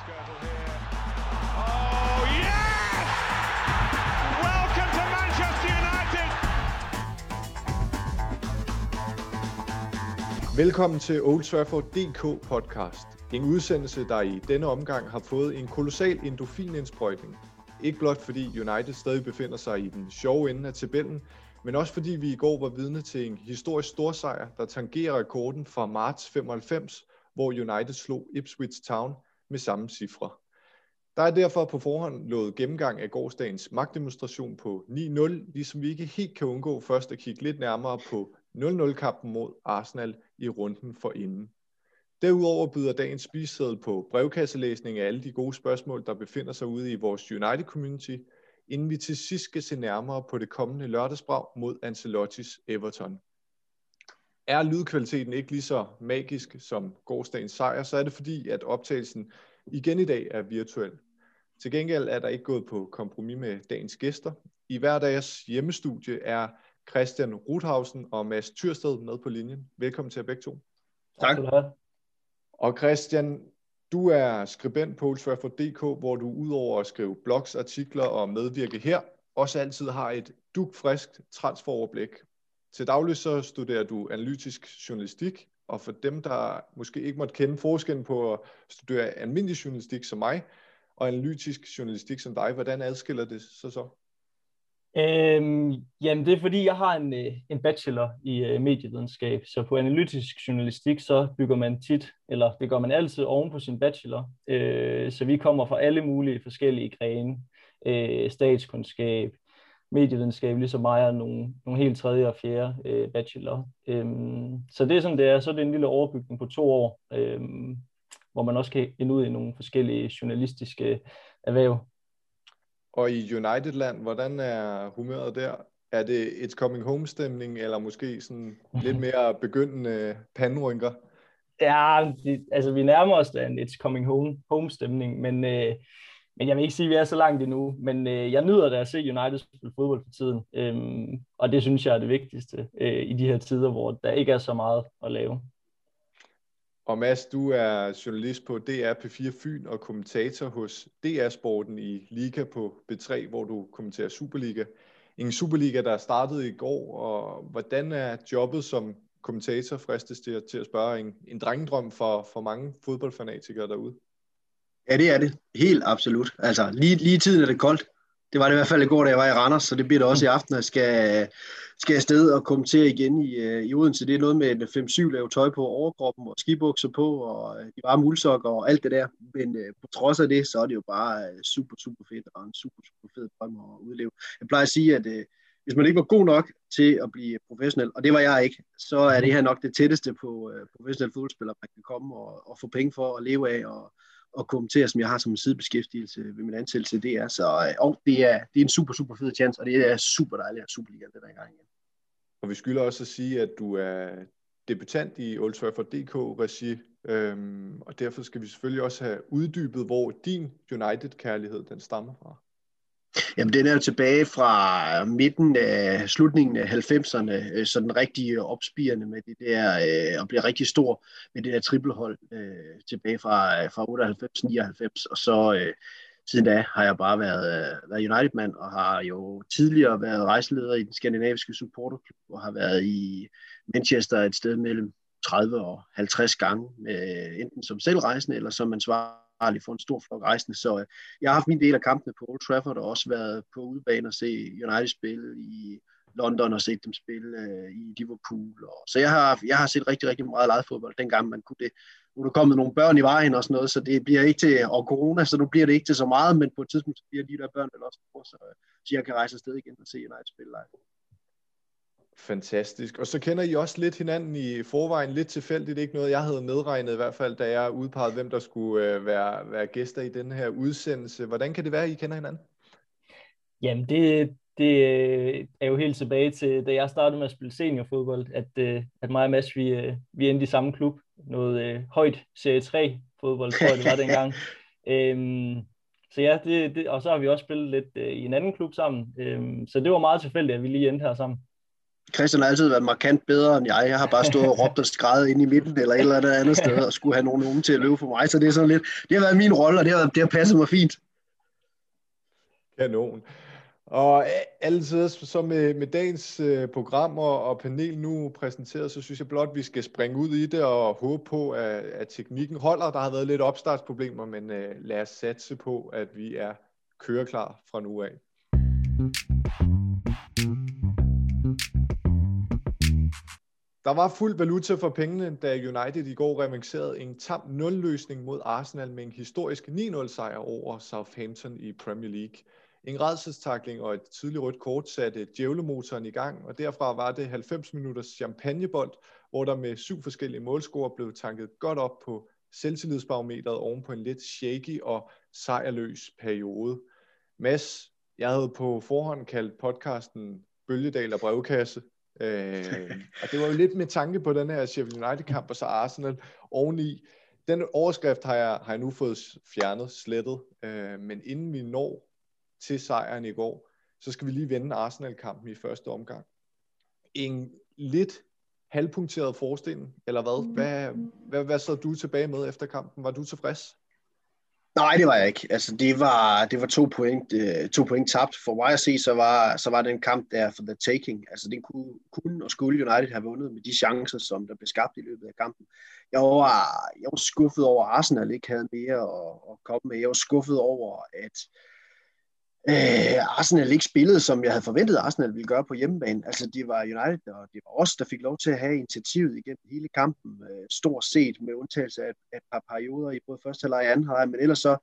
Skirtle here. Oh, yes! Welcome to Manchester United! Velkommen til Old Trafford DK podcast. En udsendelse, der i denne omgang har fået en kolossal endofinindsprøjtning. Ikke blot fordi United stadig befinder sig i den sjove ende af tabellen, men også fordi vi i går var vidne til en historisk storsejr, der tangerer rekorden fra marts 95, hvor United slog Ipswich Town med samme cifre. Der er derfor på forhånd lovet gennemgang af gårdsdagens magtdemonstration på 9-0, ligesom vi ikke helt kan undgå først at kigge lidt nærmere på 0-0-kampen mod Arsenal i runden for inden. Derudover byder dagens spiseseddel på brevkasselæsning af alle de gode spørgsmål, der befinder sig ude i vores United-community, inden vi til sidst skal se nærmere på det kommende lørdagsbrag mod Ancelottis Everton. Er lydkvaliteten ikke lige så magisk som gårdsdagens sejr, så er det fordi, at optagelsen igen i dag er virtuel. Til gengæld er der ikke gået på kompromis med dagens gæster. I hver dags hjemmestudie er Christian Ruthausen og Mads Tyrsted med på linjen. Velkommen til jer begge to. Tak. tak. Og Christian, du er skribent på Oldtrafford.dk, hvor du udover at skrive blogs, artikler og medvirke her, også altid har et dugfriskt transferoverblik. Til daglig så studerer du analytisk journalistik, og for dem, der måske ikke måtte kende forskellen på at studere almindelig journalistik som mig, og analytisk journalistik som dig, hvordan adskiller det så så? Øhm, jamen det er fordi, jeg har en, øh, en bachelor i øh, medievidenskab, så på analytisk journalistik, så bygger man tit, eller det gør man altid oven på sin bachelor, øh, så vi kommer fra alle mulige forskellige grene, øh, statskundskab, medievidenskab, ligesom mig og nogle, nogle helt tredje og fjerde øh, bachelor. Øhm, så det er sådan det er, så er det en lille overbygning på to år, øhm, hvor man også kan ind ud i nogle forskellige journalistiske erhverv. Og i United-land, hvordan er humøret der? Er det et coming home stemning, eller måske sådan lidt mere begyndende pandrynker? Ja, det, altså vi nærmer os da en it's coming home, home stemning, men, øh, men jeg vil ikke sige, at vi er så langt endnu. Men øh, jeg nyder da at se United spille fodbold for tiden, øhm, og det synes jeg er det vigtigste øh, i de her tider, hvor der ikke er så meget at lave. Og Mads, du er journalist på DR P4 Fyn og kommentator hos DR Sporten i Liga på B3, hvor du kommenterer Superliga. En Superliga, der startede i går, og hvordan er jobbet som kommentator fristes til, til at spørge en, en drengedrøm for, for mange fodboldfanatikere derude? Ja, det er det. Helt absolut. Altså, lige, lige tiden er det koldt. Det var det i hvert fald i går, da jeg var i Randers, så det bliver det også i aften, at jeg skal, skal afsted og kommentere igen i, øh, i Odense. Det er noget med en 5-7 lave tøj på overkroppen og skibukser på, og øh, de varme uldsokker og alt det der. Men uh, på trods af det, så er det jo bare super, super fedt og en super, super fed drøm at udleve. Jeg plejer at sige, at uh, hvis man ikke var god nok til at blive professionel, og det var jeg ikke, så er det her nok det tætteste på uh, professionel fodboldspiller, man kan komme og, og få penge for at leve af, og, at kommentere, som jeg har som sidebeskæftigelse ved min ansættelse, det er så, øh, og det er, det er en super, super fed chance, og det er super dejligt at Superliga det der i gang igen. Og vi skylder også at sige, at du er debutant i Old Trafford.dk-regi, øhm, og derfor skal vi selvfølgelig også have uddybet, hvor din United-kærlighed den stammer fra. Jamen, den er jo tilbage fra midten af slutningen af 90'erne, øh, så den rigtig opspirende med det der, øh, og bliver rigtig stor med det der trippelhold øh, tilbage fra, fra 98-99, og så siden da har jeg bare været, været United-mand, og har jo tidligere været rejseleder i den skandinaviske supporterklub, og har været i Manchester et sted mellem 30 og 50 gange, enten som selvrejsende eller som ansvarlig for en stor flok rejsende. Så øh, jeg har haft min del af kampene på Old Trafford, og også været på udebane og se United spille i London og set dem spille øh, i Liverpool. Og, så jeg har, jeg har set rigtig, rigtig meget live fodbold, dengang man kunne det. Nu er der kommet nogle børn i vejen og sådan noget, så det bliver ikke til, og corona, så nu bliver det ikke til så meget, men på et tidspunkt så bliver de der børn vel også på, så, øh, så jeg kan rejse afsted igen og se United spille live. Fantastisk. Og så kender I også lidt hinanden i forvejen, lidt tilfældigt, ikke noget jeg havde medregnet i hvert fald, da jeg udpegede, hvem der skulle øh, være, være gæster i den her udsendelse. Hvordan kan det være, at I kender hinanden? Jamen, det, det øh, er jo helt tilbage til, da jeg startede med at spille seniorfodbold, at, øh, at mig og Mads, vi, øh, vi endte i samme klub. Noget øh, højt Serie 3 fodbold, tror jeg det var dengang. øhm, så ja, det, det, og så har vi også spillet lidt øh, i en anden klub sammen. Øhm, så det var meget tilfældigt, at vi lige endte her sammen. Christian har altid været markant bedre end jeg. Jeg har bare stået og råbt og skrevet ind i midten eller et eller andet andet sted, og skulle have nogen unge til at løbe for mig. Så det er sådan lidt, det har været min rolle, og det har, det har passet mig fint. Kanon. Og altid så med, med dagens øh, program og, og panel nu præsenteret, så synes jeg blot, at vi skal springe ud i det og håbe på, at, at teknikken holder. Der har været lidt opstartsproblemer, men øh, lad os satse på, at vi er køreklar fra nu af. Der var fuld valuta for pengene, da United i går revancerede en tam 0-løsning mod Arsenal med en historisk 9-0 sejr over Southampton i Premier League. En redselstakling og et tidligt rødt kort satte djævlemotoren i gang, og derfra var det 90 minutters champagnebold, hvor der med syv forskellige målscorer blev tanket godt op på selvtillidsbarometeret oven på en lidt shaky og sejrløs periode. Mads, jeg havde på forhånd kaldt podcasten Bølgedal og brevkasse, øh, og det var jo lidt med tanke på den her Sheffield United-kamp og så Arsenal oveni. Den overskrift har jeg, har jeg nu fået fjernet, slettet, øh, men inden vi når til sejren i går, så skal vi lige vende Arsenal-kampen i første omgang. En lidt halvpunkteret forestilling, eller hvad? Hvad, hvad, hvad så du tilbage med efter kampen? Var du tilfreds? Nej, det var jeg ikke. Altså, det var, det var to, point, øh, to point tabt. For mig at se, så var, så var det en kamp der for the taking. Altså, det kunne, kunne og skulle United have vundet med de chancer, som der blev skabt i løbet af kampen. Jeg var, jeg var skuffet over, at Arsenal ikke havde mere at, at komme med. Jeg var skuffet over, at øh, Øh, Arsenal ikke spillede, som jeg havde forventet, Arsenal ville gøre på hjemmebane. Altså, det var United, og det var os, der fik lov til at have initiativet igennem hele kampen, øh, stort set med undtagelse af, af et par perioder i både første halvleg og anden halvleg, men ellers så,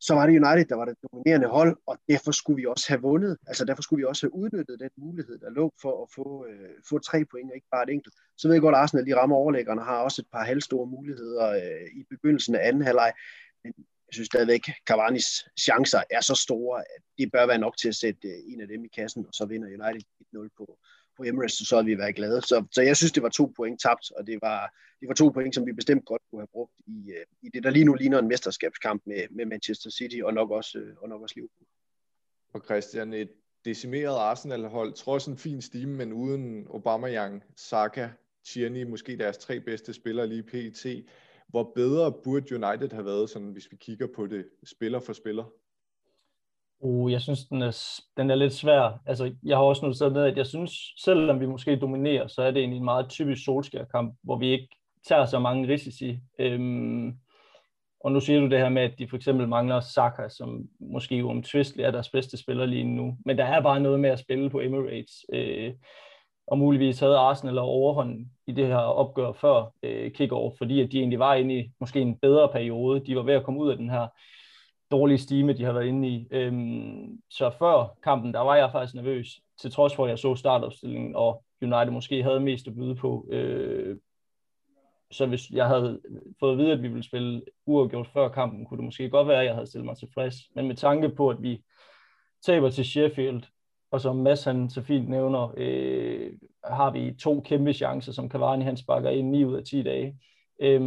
så var det United, der var det dominerende hold, og derfor skulle vi også have vundet. Altså derfor skulle vi også have udnyttet den mulighed, der lå for at få, øh, få tre point, og ikke bare et enkelt. Så ved jeg godt, at Arsenal lige rammer overlæggerne har også et par halvstore muligheder øh, i begyndelsen af anden halvleg. Men jeg synes stadigvæk, Cavani's chancer er så store, at det bør være nok til at sætte øh, en af dem i kassen, og så vinder United 1-0 på, på Emirates, så havde vi været glade. Så, så jeg synes, det var to point tabt, og det var, det var to point, som vi bestemt godt kunne have brugt i, øh, i det, der lige nu ligner en mesterskabskamp med, med Manchester City og nok også, øh, og nok også Liverpool. Og Christian, et decimeret Arsenal-hold, trods en fin stime, men uden Aubameyang, Saka, Tierney, måske deres tre bedste spillere lige pt. Hvor bedre burde United have været, sådan, hvis vi kigger på det spiller for spiller? Uh, jeg synes, den er, den er lidt svær. Altså, jeg har også noteret ned, at jeg synes, selvom vi måske dominerer, så er det egentlig en meget typisk solskærkamp, hvor vi ikke tager så mange risici. Øhm, og nu siger du det her med, at de for eksempel mangler Saka, som måske uomtvisteligt er deres bedste spiller lige nu. Men der er bare noget med at spille på Emirates. Øh, og muligvis havde Arsenal overhånd i det her opgør før øh, kickoff, fordi at de egentlig var inde i måske en bedre periode. De var ved at komme ud af den her dårlige stime, de har været inde i. Øhm, så før kampen, der var jeg faktisk nervøs, til trods for, at jeg så startopstillingen, og United måske havde mest at byde på. Øh, så hvis jeg havde fået at vide, at vi ville spille uafgjort før kampen, kunne det måske godt være, at jeg havde stillet mig tilfreds. Men med tanke på, at vi taber til Sheffield, og som Mads han så fint nævner, øh, har vi to kæmpe chancer, som Cavani han sparker ind 9 ud af 10 dage. Øh,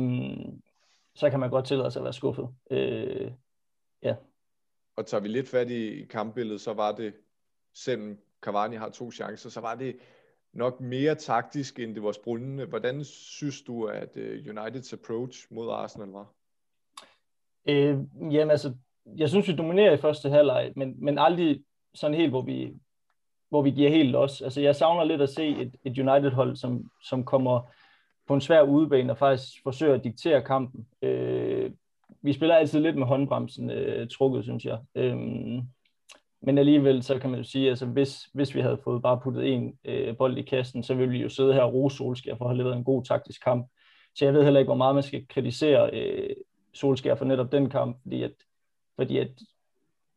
så kan man godt tillade sig at være skuffet. Øh, ja. Og tager vi lidt fat i kampbilledet, så var det, selvom Cavani har to chancer, så var det nok mere taktisk, end det var sprundende. Hvordan synes du, at øh, Uniteds approach mod Arsenal var? Øh, jamen altså, jeg synes, vi dominerer i første halvleg, men, men aldrig sådan helt, hvor vi, hvor vi giver helt os. Altså, jeg savner lidt at se et, et United-hold, som, som kommer på en svær udebane og faktisk forsøger at diktere kampen. Øh, vi spiller altid lidt med håndbremsen øh, trukket, synes jeg. Øh, men alligevel, så kan man jo sige, altså hvis, hvis vi havde fået bare puttet en øh, bold i kassen, så ville vi jo sidde her og rose Solskjaer for at have leveret en god taktisk kamp. Så jeg ved heller ikke, hvor meget man skal kritisere øh, Solskjaer for netop den kamp, fordi at, fordi at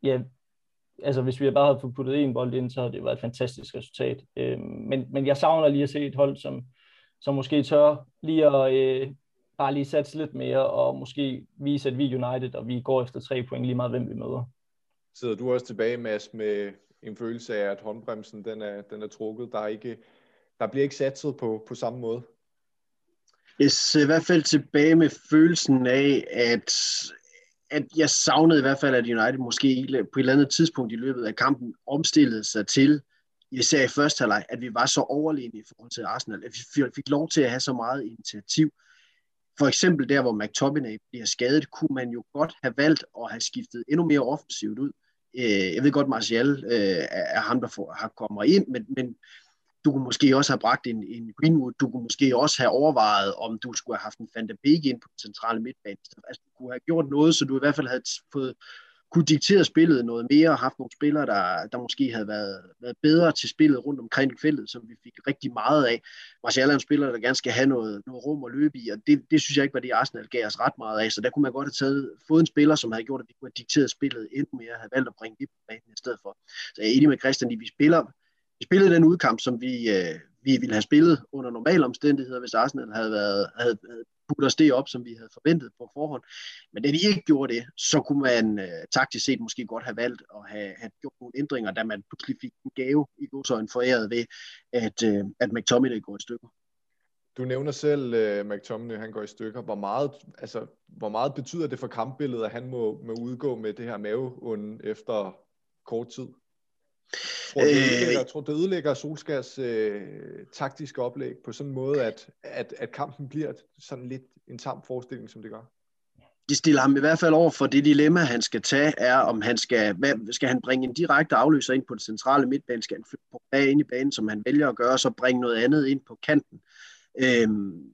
ja, altså hvis vi bare havde fået puttet en bold ind, så havde det været et fantastisk resultat. Øh, men, men jeg savner lige at se et hold, som, som måske tør lige at øh, bare lige satse lidt mere, og måske vise, at vi er United, og vi går efter tre point lige meget, hvem vi møder. Sidder du også tilbage, Mads, med en følelse af, at håndbremsen den er, den er trukket? Der, er ikke, der bliver ikke satset på, på samme måde? Jeg sidder i hvert fald tilbage med følelsen af, at, at jeg savnede i hvert fald, at United måske på et eller andet tidspunkt i løbet af kampen omstillede sig til især i første halvleg, at vi var så overlegne i forhold til Arsenal, at vi fik lov til at have så meget initiativ. For eksempel der, hvor McTominay bliver skadet, kunne man jo godt have valgt at have skiftet endnu mere offensivt ud. Øh, jeg ved godt, Martial øh, er ham, der får, har kommet ind, men, men du kunne måske også have bragt en, en Greenwood, du kunne måske også have overvejet, om du skulle have haft en Van de Beek ind på den centrale midtbane. Altså, du kunne have gjort noget, så du i hvert fald havde fået kunne diktere spillet noget mere, og haft nogle spillere, der, der måske havde været, været bedre til spillet rundt omkring feltet, som vi fik rigtig meget af. Martial er en spiller, der gerne skal have noget, noget rum at løbe i, og det, det synes jeg ikke var det, Arsenal gav os ret meget af, så der kunne man godt have taget, fået en spiller, som havde gjort, at vi kunne have dikteret spillet endnu mere, havde valgt at bringe det på banen i stedet for. Så jeg er enig med Christian i, vi spiller, vi spillede den udkamp, som vi, øh, vi ville have spillet under normale omstændigheder, hvis Arsenal havde, været, havde, havde puttet os det op, som vi havde forventet på forhånd. Men da de ikke gjorde det, så kunne man øh, taktisk set måske godt have valgt at have, have gjort nogle ændringer, da man pludselig fik en gave i godsøjne foræret ved, at, øh, at McTominay går i stykker. Du nævner selv, uh, McTominay han går i stykker. Hvor meget, altså, hvor meget betyder det for kampbilledet, at han må, må udgå med det her maveund efter kort tid? Tror det ødelægger, øh, tror, det ødelægger Solskærs øh, taktiske oplæg på sådan en måde, at, at, at kampen bliver sådan lidt en tam forestilling, som det gør? De stiller ham i hvert fald over for det dilemma, han skal tage, er om han skal, hvad, skal han bringe en direkte afløser ind på det centrale midtbane, skal han flytte på bag ind i banen, som han vælger at gøre, så bringe noget andet ind på kanten. Øhm,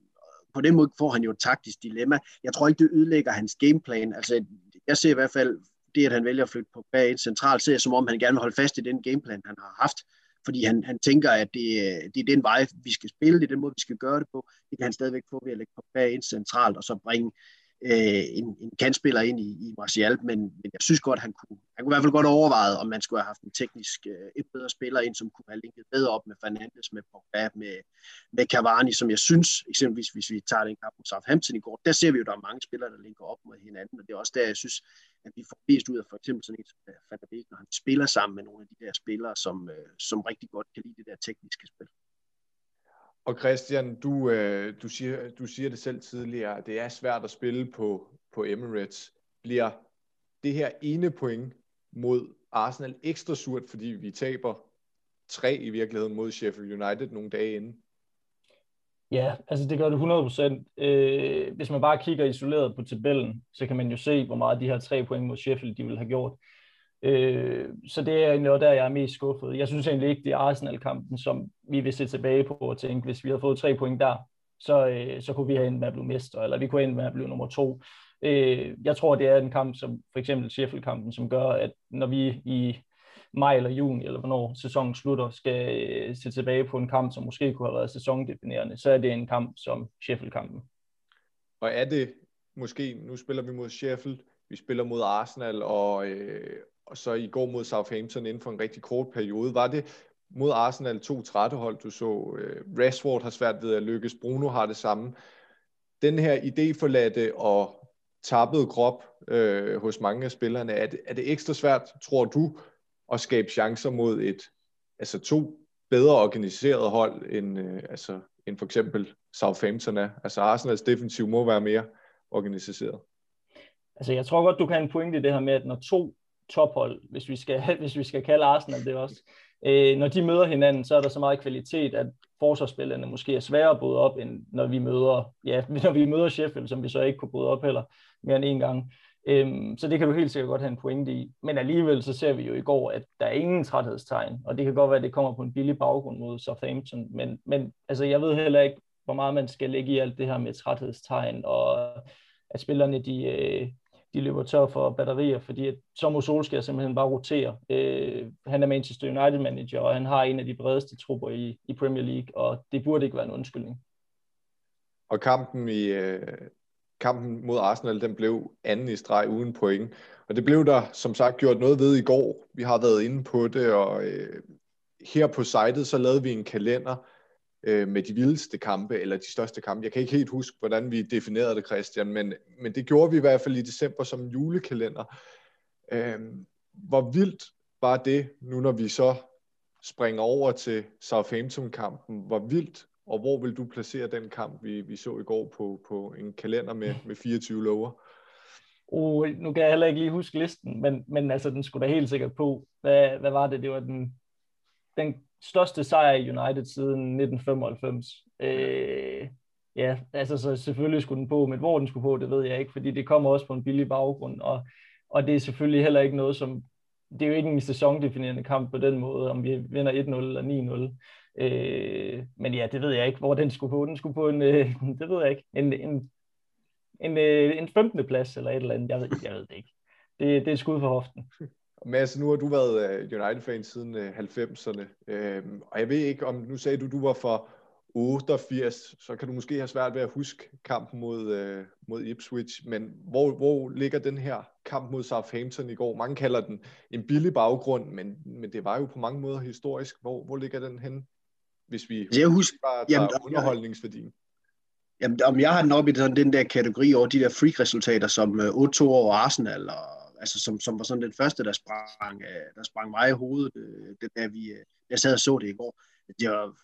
på den måde får han jo et taktisk dilemma. Jeg tror ikke, det ødelægger hans gameplan. Altså, jeg ser i hvert fald det, at han vælger at flytte på bag et centralt, ser som om han gerne vil holde fast i den gameplan, han har haft. Fordi han, han tænker, at det, øh, det er den vej, vi skal spille, det er den måde, vi skal gøre det på. Det kan han stadigvæk få ved at lægge på bag ind centralt, og så bringe øh, en, en kantspiller ind i, i Martial, men, men jeg synes godt, han kunne, han kunne i hvert fald godt overveje, om man skulle have haft en teknisk øh, et bedre spiller ind, som kunne have linket bedre op med Fernandes, med Pogba, med, med Cavani, som jeg synes, eksempelvis hvis vi tager den kamp mod Southampton i går, der ser vi jo, at der er mange spillere, der linker op mod hinanden, og det er også der, jeg synes, at vi får mest ud af for eksempel sådan en som øh, Van der Beek, når han spiller sammen med nogle af de der spillere, som, øh, som rigtig godt kan lide det der tekniske spil. Og Christian, du, øh, du, siger, du siger det selv tidligere, det er svært at spille på, på Emirates. Bliver det her ene point mod Arsenal ekstra surt, fordi vi taber tre i virkeligheden mod Sheffield United nogle dage inden? Ja, altså det gør det 100%. Øh, hvis man bare kigger isoleret på tabellen, så kan man jo se, hvor meget de her tre point mod Sheffield, de vil have gjort. Øh, så det er noget, der jeg er mest skuffet. Jeg synes egentlig ikke, det er Arsenal-kampen, som vi vil se tilbage på og tænke, hvis vi havde fået tre point der, så, øh, så kunne vi have endt med at blive mester, eller vi kunne endt med at blive nummer to. Øh, jeg tror, det er en kamp, som for eksempel Sheffield-kampen, som gør, at når vi i maj eller juni, eller hvornår sæsonen slutter, skal øh, se tilbage på en kamp, som måske kunne have været sæsondefinerende, så er det en kamp som Sheffield-kampen. Og er det måske, nu spiller vi mod Sheffield, vi spiller mod Arsenal, og, øh, og så i går mod Southampton inden for en rigtig kort periode. Var det mod Arsenal to trætte hold, du så? Øh, Rashford har svært ved at lykkes, Bruno har det samme. Den her idéforladte og tappede krop øh, hos mange af spillerne, er det, er det ekstra svært, tror du, at skabe chancer mod et, altså to bedre organiseret hold, end, øh, altså, end for eksempel Southampton er? Altså Arsenals defensiv må være mere organiseret. Altså jeg tror godt, du kan have en pointe i det her med, at når to tophold, hvis vi skal, hvis vi skal kalde Arsenal det også. Øh, når de møder hinanden, så er der så meget kvalitet, at forsvarsspillerne måske er sværere at bryde op, end når vi møder, ja, når vi møder Sheffield, som vi så ikke kunne bryde op heller mere end en gang. Øhm, så det kan du helt sikkert godt have en pointe i. Men alligevel så ser vi jo i går, at der er ingen træthedstegn, og det kan godt være, at det kommer på en billig baggrund mod Southampton, men, men altså, jeg ved heller ikke, hvor meget man skal lægge i alt det her med træthedstegn, og at spillerne de, øh, de løber tør for batterier, fordi at, Tomo Solskjaer simpelthen bare rotere. Øh, han er Manchester United manager, og han har en af de bredeste trupper i, i Premier League, og det burde ikke være en undskyldning. Og kampen i øh, kampen mod Arsenal, den blev anden i streg uden point. Og det blev der, som sagt, gjort noget ved i går. Vi har været inde på det, og øh, her på sitet, så lavede vi en kalender, øh, med de vildeste kampe, eller de største kampe. Jeg kan ikke helt huske, hvordan vi definerede det, Christian, men, men det gjorde vi i hvert fald i december som en julekalender. Øh, hvor vildt var det, nu når vi så springer over til Southampton-kampen, hvor vildt, og hvor vil du placere den kamp, vi, vi så i går på, på en kalender med, med 24 lover? Oh, nu kan jeg heller ikke lige huske listen, men, men altså, den skulle da helt sikkert på. Hvad, hvad var det? Det var den, den største sejr i United siden 1995. Øh, ja, altså så selvfølgelig skulle den på, men hvor den skulle på, det ved jeg ikke, fordi det kommer også på en billig baggrund, og, og det er selvfølgelig heller ikke noget, som det er jo ikke en sæsondefinerende kamp på den måde, om vi vinder 1-0 eller 9-0. Øh, men ja, det ved jeg ikke, hvor den skulle på. Den skulle på en, øh, det ved jeg ikke, en, en, en, øh, en 15. plads eller et eller andet. Jeg ved, jeg ved det ikke. Det, det er skud for hoften. Mads, nu har du været øh, United-fan siden 90'erne, øh, øhm, og jeg ved ikke, om nu sagde du, du var for 88, så kan du måske have svært ved at huske kampen mod, øh, mod Ipswich, men hvor, hvor ligger den her kamp mod Southampton i går? Mange kalder den en billig baggrund, men, men det var jo på mange måder historisk. Hvor, hvor ligger den hen, hvis vi jeg husker, bare jamen, underholdningsværdien? Jamen, om jeg har den op i sådan, den der kategori over de der freak-resultater, som 8-2 øh, over Arsenal, og, altså, som, som var sådan den første, der sprang, øh, der sprang mig i hovedet, øh, det, da vi, jeg sad og så det i går. Det var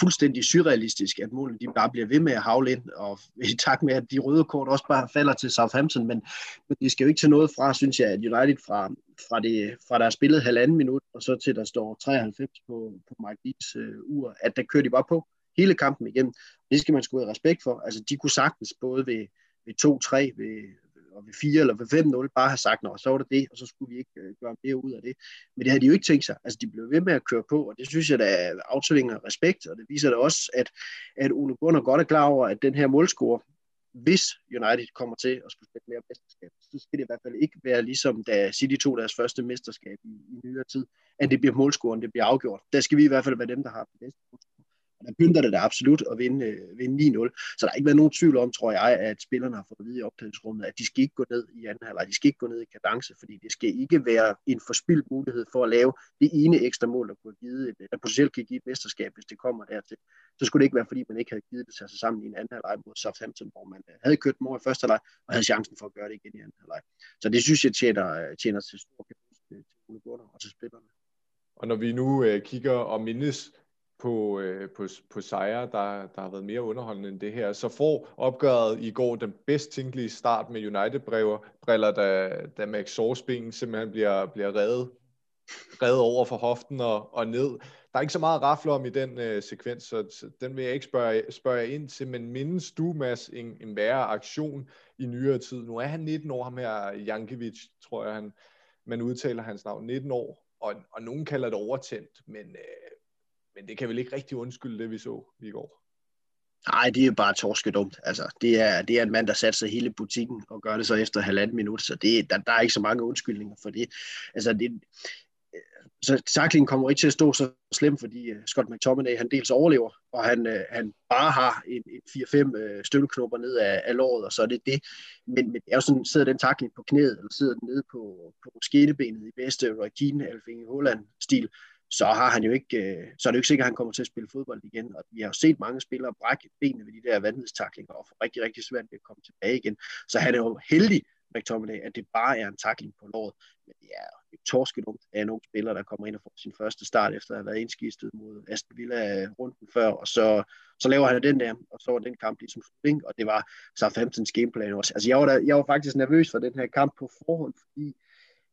fuldstændig surrealistisk, at målene de bare bliver ved med at havle ind, og i takt med, at de røde kort også bare falder til Southampton, men, men de skal jo ikke til noget fra, synes jeg, at United fra, fra, det, fra der er spillet halvanden minut, og så til der står 93 på, på Mike Leeds øh, ur, at der kører de bare på hele kampen igennem. Det skal man sgu have respekt for. Altså, de kunne sagtens både ved, ved 2-3, ved, og ved 4 eller ved 5-0 bare have sagt, nå, så var det det, og så skulle vi ikke øh, gøre mere ud af det. Men det havde de jo ikke tænkt sig. Altså, de blev ved med at køre på, og det synes jeg, der er aftvinger respekt, og det viser da også, at, at Ole Gunnar godt er klar over, at den her målscore, hvis United kommer til at skulle spille mere mesterskab, så skal det i hvert fald ikke være ligesom da City tog deres første mesterskab i, i nyere tid, at det bliver målscoren, det bliver afgjort. Der skal vi i hvert fald være dem, der har den bedste og der begyndte det da absolut at vinde, øh, vinde 9-0. Så der har ikke været nogen tvivl om, tror jeg, at spillerne har fået at vide i optagelsesrummet, at de skal ikke gå ned i anden halvleg, de skal ikke gå ned i kadence, fordi det skal ikke være en forspildt mulighed for at lave det ene ekstra mål, der, kunne give et, der potentielt kan give et mesterskab, hvis det kommer dertil. Så skulle det ikke være, fordi man ikke havde givet det til sig sammen i en anden halvleg mod Southampton, hvor man øh, havde kørt mål i første halvleg og havde chancen for at gøre det igen i anden halvleg. Så det synes jeg tjener, øh, tjener til stor øh, til Ole Gunnar og til spillerne. Og når vi nu øh, kigger og mindes på, øh, på, på sejre, der, der har været mere underholdende end det her. Så får opgøret i går den bedst tænkelige start med United-briller, da, da Max Sorsben simpelthen bliver, bliver reddet, reddet over for hoften og, og ned. Der er ikke så meget rafle om i den øh, sekvens, så, den vil jeg ikke spørge, spørge ind til, men mindes du, Mads, en, en værre aktion i nyere tid? Nu er han 19 år, ham her Jankovic, tror jeg, han, man udtaler hans navn, 19 år, og, og nogen kalder det overtændt, men øh, men det kan vel ikke rigtig undskylde det, vi så i går? Nej, det er jo bare torskedumt. Altså, det, er, det er en mand, der satser hele butikken og gør det så efter halvanden minut, så det, der, der er ikke så mange undskyldninger for det. Altså, det, øh, så tackling kommer ikke til at stå så slemt, fordi øh, Scott McTominay, han dels overlever, og han, øh, han bare har en, en 4-5 støvleknopper ned af, af låret, og så er det det. Men, men det er jo sådan, sidder den tackling på knæet, eller sidder den nede på, på skinnebenet i bedste Roy Keane, Alfing Holland-stil, så har han jo ikke, øh, så er det jo ikke sikkert, at han kommer til at spille fodbold igen. Og vi har jo set mange spillere brække benene ved de der vanvidstaklinger og få rigtig, rigtig svært ved at komme tilbage igen. Så han er jo heldig, McTominay, at det bare er en takling på låret. Men det er jo torskedumt af nogle spillere, der kommer ind og får sin første start efter at have været indskistet mod Aston Villa øh, runden før, og så, så laver han den der, og så var den kamp ligesom slut, og det var Southamptons gameplan også. Altså jeg var, da, jeg var faktisk nervøs for den her kamp på forhånd, fordi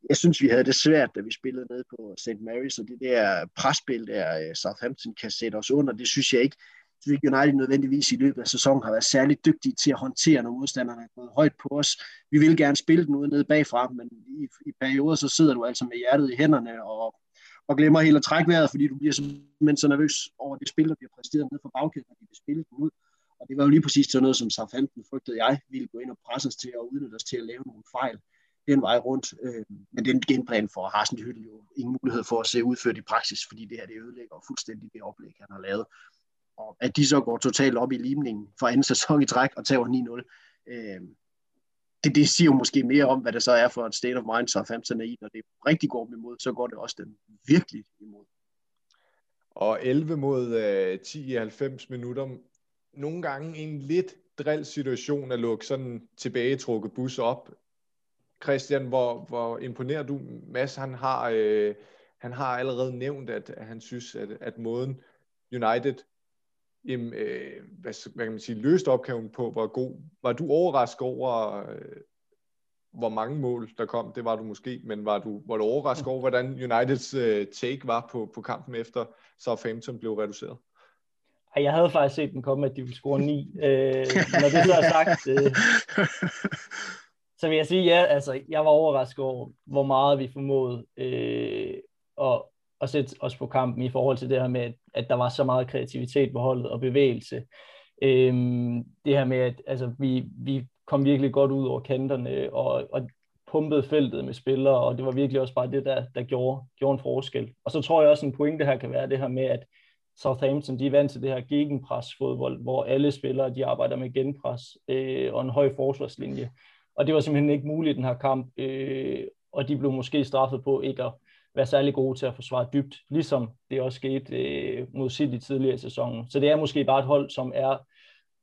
jeg synes, vi havde det svært, da vi spillede ned på St. Mary's, og det der presspil, der øh, Southampton kan sætte os under, det synes jeg ikke, synes ikke United nødvendigvis i løbet af sæsonen har været særlig dygtige til at håndtere, når modstanderne er gået højt på os. Vi vil gerne spille den ud nede bagfra, men i, i perioder så sidder du altså med hjertet i hænderne og, og glemmer helt at trække vejret, fordi du bliver simpelthen så nervøs over det spil, der bliver præsteret ned for bagkæden, når de vil spille den ud. Og det var jo lige præcis sådan noget, som Southampton frygtede jeg ville gå ind og presse os til og udnytte os til at lave nogle fejl den vej rundt. Øh, men den genplan for Hasenhyttel jo ingen mulighed for at se udført i praksis, fordi det her det ødelægger fuldstændig det oplæg, han har lavet. Og at de så går totalt op i limningen for anden sæson i træk og tager 9-0, øh, det, det siger jo måske mere om, hvad det så er for et state of mind, så 15 er i. Når det rigtig går dem imod, så går det også dem virkelig imod. Og 11 mod øh, 10 i 90 minutter. Nogle gange en lidt drill situation at lukke sådan tilbagetrukket bus op. Christian, hvor, hvor imponerer du? Mads, han har, øh, han har allerede nævnt, at, at han synes, at, at måden United jamen, øh, hvad, hvad kan man sige, løste opgaven på var god. Var du overrasket over, øh, hvor mange mål der kom, det var du måske, men var du, var du overrasket over, hvordan Uniteds uh, take var på, på kampen efter Southampton blev reduceret? Jeg havde faktisk set den komme, at de ville score 9. øh, når det så er sagt, øh, så vil jeg sige, ja, altså, jeg var overrasket over, hvor meget vi formåede øh, at, at sætte os på kampen i forhold til det her med, at der var så meget kreativitet på holdet og bevægelse. Øh, det her med, at altså, vi, vi kom virkelig godt ud over kanterne og, og pumpede feltet med spillere, og det var virkelig også bare det, der, der gjorde, gjorde en forskel. Og så tror jeg også, en pointe her kan være det her med, at Southampton, de er vant til det her gegenpres-fodbold, hvor alle spillere, de arbejder med genpres øh, og en høj forsvarslinje. Og det var simpelthen ikke muligt i den her kamp, øh, og de blev måske straffet på ikke at være særlig gode til at forsvare dybt, ligesom det også skete øh, mod City tidligere i sæsonen. Så det er måske bare et hold, som er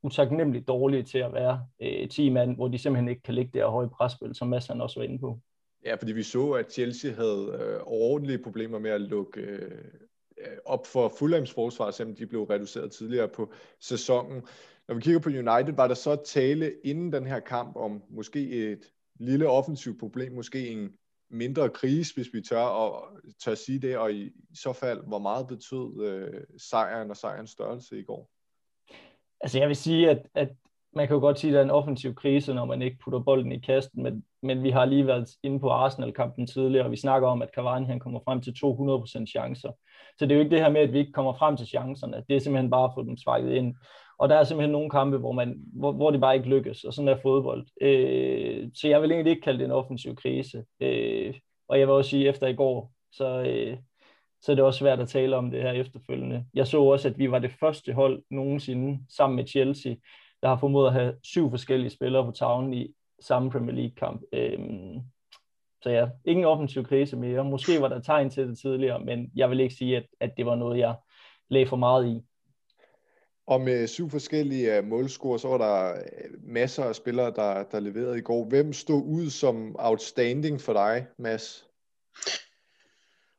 utaknemmeligt dårlige til at være øh, 10 mand, hvor de simpelthen ikke kan ligge der høje presspil, som Mads også var inde på. Ja, fordi vi så, at Chelsea havde øh, ordentlige problemer med at lukke øh, op for Fulhams forsvar, selvom de blev reduceret tidligere på sæsonen. Når vi kigger på United, var der så tale inden den her kamp om måske et lille offensivt problem, måske en mindre krise, hvis vi tør, og, tør sige det, og i så fald, hvor meget betød øh, sejren og sejrens størrelse i går? Altså jeg vil sige, at, at man kan jo godt sige, at der er en offensiv krise, når man ikke putter bolden i kasten, men, men vi har lige været inde på Arsenal-kampen tidligere, og vi snakker om, at Cavani han kommer frem til 200% chancer. Så det er jo ikke det her med, at vi ikke kommer frem til chancerne. Det er simpelthen bare at få dem sparket ind. Og der er simpelthen nogle kampe, hvor, man, hvor, hvor det bare ikke lykkes, og sådan er fodbold. Øh, så jeg vil egentlig ikke kalde det en offensiv krise. Øh, og jeg vil også sige, efter i går, så, øh, så er det også svært at tale om det her efterfølgende. Jeg så også, at vi var det første hold nogensinde sammen med Chelsea, der har formået at have syv forskellige spillere på tavlen i samme Premier League-kamp. Øh, så ja, ingen offensiv krise mere. Måske var der tegn til det tidligere, men jeg vil ikke sige, at, at det var noget, jeg lagde for meget i. Og med syv forskellige øh, målscorer, så var der øh, masser af spillere, der, der leverede i går. Hvem stod ud som outstanding for dig, Mads?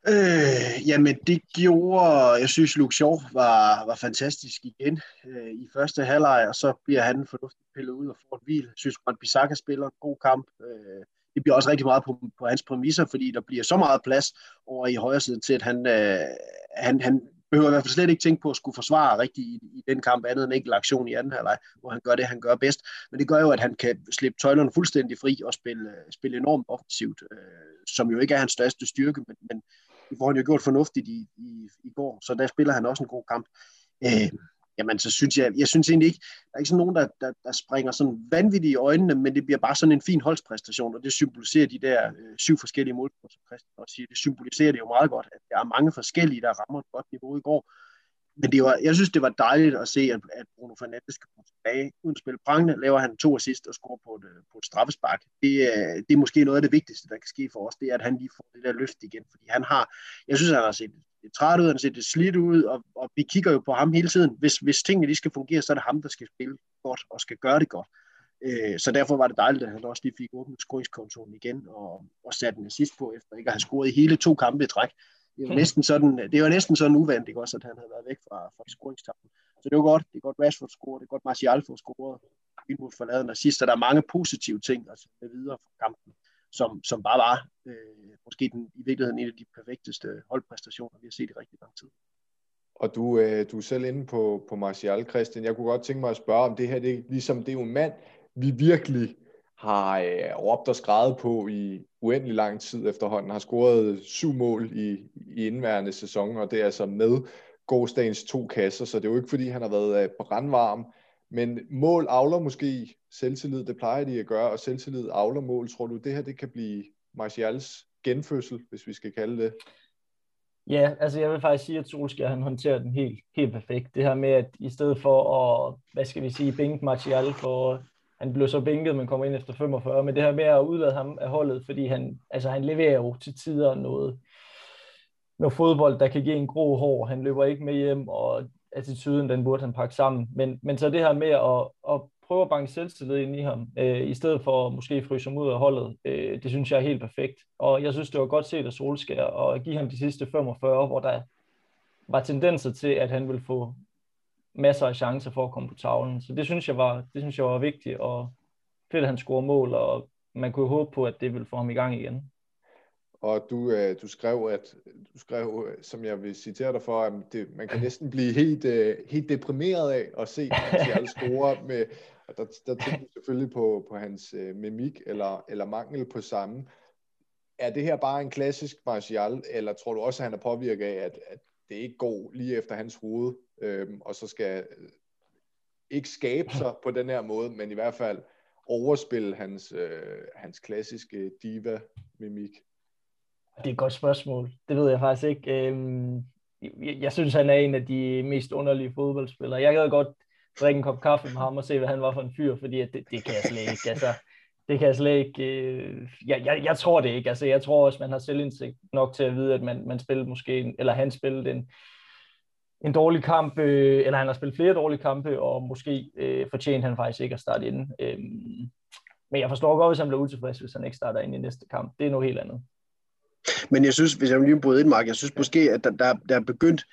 Øh, jamen det gjorde, jeg synes Luke Shaw var, var fantastisk igen øh, i første halvleg, og så bliver han fornuftigt pillet ud og får et hvil. Jeg synes, at Bissaka spiller en god kamp. Øh, det bliver også rigtig meget på, på hans præmisser, fordi der bliver så meget plads over i højre side til, at han, øh, han, han behøver i hvert fald slet ikke tænke på at skulle forsvare rigtig i, i den kamp andet end en enkelt aktion i anden halvleg, hvor han gør det, han gør bedst. Men det gør jo, at han kan slippe tøjlerne fuldstændig fri og spille, spille enormt offensivt, øh, som jo ikke er hans største styrke, men, men det får han jo gjort fornuftigt i, i, i går, så der spiller han også en god kamp. Øh, jamen så synes jeg, jeg synes egentlig ikke, der er ikke sådan nogen, der, der, der springer sådan vanvittigt i øjnene, men det bliver bare sådan en fin holdspræstation, og det symboliserer de der øh, syv forskellige mål, som Christian også siger, det symboliserer det jo meget godt, at der er mange forskellige, der rammer et godt niveau i går, men det var, jeg synes, det var dejligt at se, at, at Bruno Fernandes kan komme tilbage. Uden spil prangende, laver han to assist og scorer på et, øh, på et straffespark. Det, øh, det er måske noget af det vigtigste, der kan ske for os, det er, at han lige får det der løft igen. Fordi han har, jeg synes, han har set lidt træt ud, han har set lidt slidt ud, og, og vi kigger jo på ham hele tiden. Hvis, hvis tingene lige skal fungere, så er det ham, der skal spille godt og skal gøre det godt. Øh, så derfor var det dejligt, at han også lige fik åbnet scoringskontoen igen og, og satte en assist på, efter ikke at have scoret i hele to kampe i træk det var næsten sådan, det var næsten sådan uvandt, ikke også, at han havde været væk fra, fra scoringstappen. Så det var godt. Det er godt Rashford scorede. det er godt Martial får scoret, Greenwood får lavet en assist, så der er mange positive ting altså, med videre fra kampen, som, som bare var øh, måske den, i virkeligheden en af de perfekteste holdpræstationer, vi har set i rigtig lang tid. Og du, øh, du er selv inde på, på Martial, Christian. Jeg kunne godt tænke mig at spørge om det her, det, ligesom det er jo en mand, vi virkelig har øh, råbt og skrevet på i uendelig lang tid efterhånden, har scoret syv mål i, i indværende sæson, og det er altså med gårdsdagens to kasser, så det er jo ikke fordi, han har været øh, brandvarm, men mål avler måske selvtillid, det plejer de at gøre, og selvtillid avler mål. Tror du, det her det kan blive Martials genfødsel, hvis vi skal kalde det? Ja, altså jeg vil faktisk sige, at Solskjaer han håndterer den helt, helt perfekt. Det her med, at i stedet for at, hvad skal vi sige, bænke Martial for han blev så bænket, men kommer ind efter 45, men det her med at udlade ham af holdet, fordi han, altså han leverer jo til tider noget, noget fodbold, der kan give en grå hår. Han løber ikke med hjem, og attituden, den burde han pakke sammen. Men, men så det her med at, at prøve at banke selvtillid ind i ham, øh, i stedet for at måske fryse ham ud af holdet, øh, det synes jeg er helt perfekt. Og jeg synes, det var godt set af Solskær at give ham de sidste 45, hvor der var tendenser til, at han ville få masser af chancer for at komme på tavlen. Så det synes jeg var, det synes jeg var vigtigt, og fedt, at han scorer mål, og man kunne håbe på, at det vil få ham i gang igen. Og du, øh, du skrev, at du skrev, øh, som jeg vil citere dig for, at det, man kan næsten blive helt, øh, helt deprimeret af at se Martial score med, og der, der tænker du selvfølgelig på, på hans øh, mimik eller, eller mangel på samme. Er det her bare en klassisk Martial, eller tror du også, at han er påvirket af, at, at det ikke går lige efter hans hoved, øh, og så skal øh, ikke skabe sig på den her måde, men i hvert fald overspille hans, øh, hans klassiske diva-mimik? Det er et godt spørgsmål. Det ved jeg faktisk ikke. Øhm, jeg synes, han er en af de mest underlige fodboldspillere. Jeg gad godt drikke en kop kaffe med ham og se, hvad han var for en fyr, fordi det, det kan jeg slet ikke. Altså, det kan jeg slet ikke. Øh, jeg, jeg, jeg tror det ikke. Altså, jeg tror også, man har selvindsigt nok til at vide, at man, man spillede måske, eller han spillede en, en dårlig kamp, øh, eller han har spillet flere dårlige kampe, og måske øh, fortjente han faktisk ikke at starte ind. Øh, men jeg forstår godt, hvis han bliver utilfreds, hvis han ikke starter ind i næste kamp. Det er noget helt andet. Men jeg synes, hvis jeg lige bryde ind, Mark, jeg synes måske, at der, der, der er begyndt,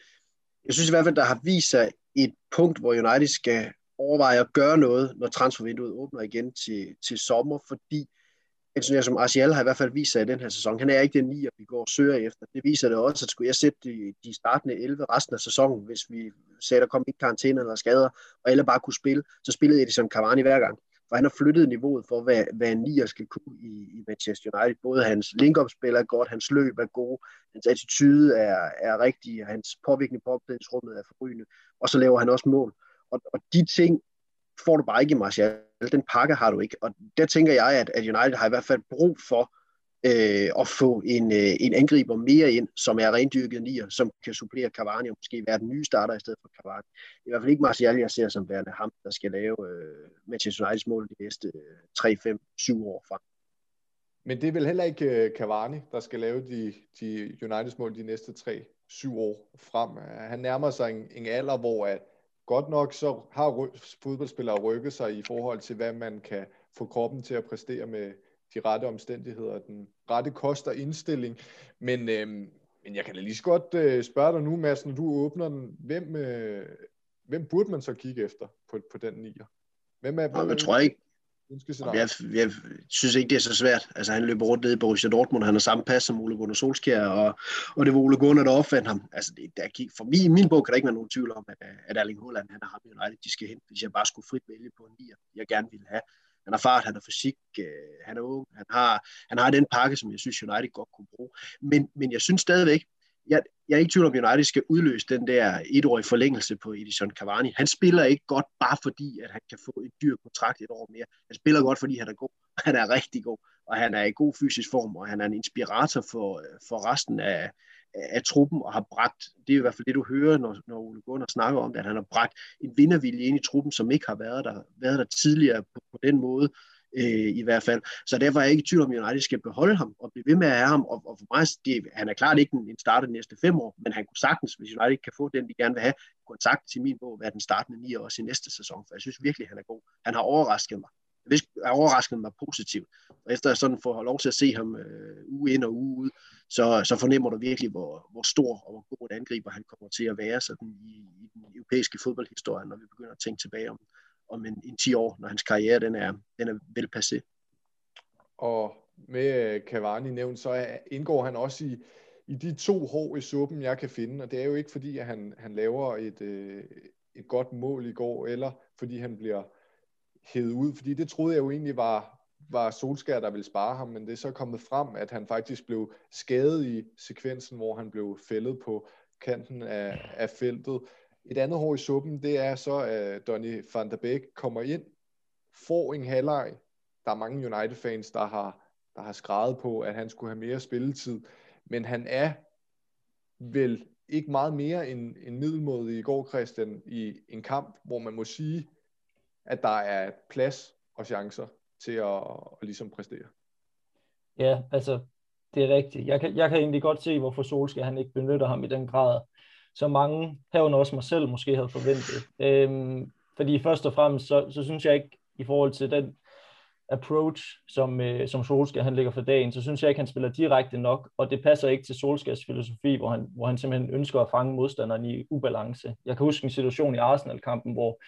jeg synes i hvert fald, der har vist sig et punkt, hvor United skal overveje at gøre noget, når transfervinduet åbner igen til, til sommer, fordi en sådan som Arciel har i hvert fald vist sig i den her sæson. Han er ikke den nier, vi går og søger efter. Det viser det også, at skulle jeg sætte de, de startende 11 resten af sæsonen, hvis vi sagde, der kom ikke karantæne eller skader, og alle bare kunne spille, så spillede jeg det som Cavani hver gang for han har flyttet niveauet for, hvad, hvad en nier skal kunne i, i Manchester United. Både hans link spil er godt, hans løb er god, hans attitude er, er rigtig, hans påvirkning på opdelingsrummet er forrygende, og så laver han også mål. Og, og de ting får du bare ikke i Martial. Den pakke har du ikke. Og der tænker jeg, at, at United har i hvert fald brug for øh, at få en, øh, en angriber mere ind, som er rendyrket nier, som kan supplere Cavani og måske være den nye starter i stedet for Cavani. Det er i hvert fald ikke Martial, jeg ser som værende ham, der skal lave øh, Manchester Uniteds mål de næste øh, 3, 5, 7 år frem. Men det er vel heller ikke øh, Cavani, der skal lave de, de Uniteds mål de næste 3-7 år frem. Han nærmer sig en, en alder, hvor at godt nok så har fodboldspillere rykket sig i forhold til, hvad man kan få kroppen til at præstere med, de rette omstændigheder, den rette kost og indstilling. Men, øh, men jeg kan da lige så godt øh, spørge dig nu, Mads, når du åbner den, hvem, øh, hvem burde man så kigge efter på, på den nier? Hvem er, hvem, jeg tror ikke, jeg, jeg synes ikke, det er så svært. Altså, han løber rundt ned i Borussia Dortmund, han har samme pas som Ole Gunnar Solskjaer, og, og det var Ole Gunnar, der opfandt ham. Altså, det, der, for mig, min bog kan der ikke være nogen tvivl om, at, øh, at Erling Haaland, han har ham United, de skal hen, hvis jeg bare skulle frit vælge på en nier, jeg gerne ville have. Han har fart, han har fysik, øh, han er ung, han har, han har den pakke, som jeg synes United godt kunne bruge. Men, men jeg synes stadigvæk, jeg, jeg er ikke i tvivl om, at United skal udløse den der etårige forlængelse på Edison Cavani. Han spiller ikke godt, bare fordi, at han kan få et dyr kontrakt et år mere. Han spiller godt, fordi han er god. Han er rigtig god, og han er i god fysisk form, og han er en inspirator for, for resten af, af truppen og har bragt, det er i hvert fald det, du hører, når, når Ole Gunnar snakker om det, at han har bragt en vindervilje ind i truppen, som ikke har været der, været der tidligere på, på den måde, øh, i hvert fald. Så derfor er jeg ikke i tvivl om, at United skal beholde ham og blive ved med at have ham, og, og for mig, det, han er klart ikke en, en starter de næste fem år, men han kunne sagtens, hvis United kan få den, de gerne vil have, kunne sagtens til min bog være den startende nier også i næste sæson, for jeg synes virkelig, han er god. Han har overrasket mig Jeg har overrasket mig positivt. Og efter jeg sådan får lov til at se ham øh, uge ind og uge ud, så, så fornemmer du virkelig, hvor, hvor stor og hvor god et angriber han kommer til at være sådan i, i den europæiske fodboldhistorie, når vi begynder at tænke tilbage om, om en, en 10 år, når hans karriere den er, den er velpasset. Og med øh, Cavani nævnt, så indgår han også i, i de to hår i suppen, jeg kan finde, og det er jo ikke fordi, at han, han laver et, øh, et godt mål i går, eller fordi han bliver hævet ud, fordi det troede jeg jo egentlig var, var Solskær, der ville spare ham, men det er så kommet frem, at han faktisk blev skadet i sekvensen, hvor han blev fældet på kanten af, af feltet. Et andet hår i suppen, det er så, at Donny van der Beek kommer ind, får en halvleg. Der er mange United-fans, der har, der har skrevet på, at han skulle have mere spilletid, men han er vel ikke meget mere end, end middelmåde i går, Christian, i en kamp, hvor man må sige, at der er plads og chancer til at, at ligesom præstere. Ja, altså, det er rigtigt. Jeg kan, jeg kan egentlig godt se, hvorfor Solskjaer han ikke benytter ham i den grad, så mange, herunder også mig selv, måske havde forventet. Øhm, fordi først og fremmest, så, så synes jeg ikke, i forhold til den approach, som, øh, som Solskjaer han lægger for dagen, så synes jeg ikke, han spiller direkte nok, og det passer ikke til Solskjaers filosofi, hvor han, hvor han simpelthen ønsker at fange modstanderen i ubalance. Jeg kan huske en situation i Arsenal-kampen, hvor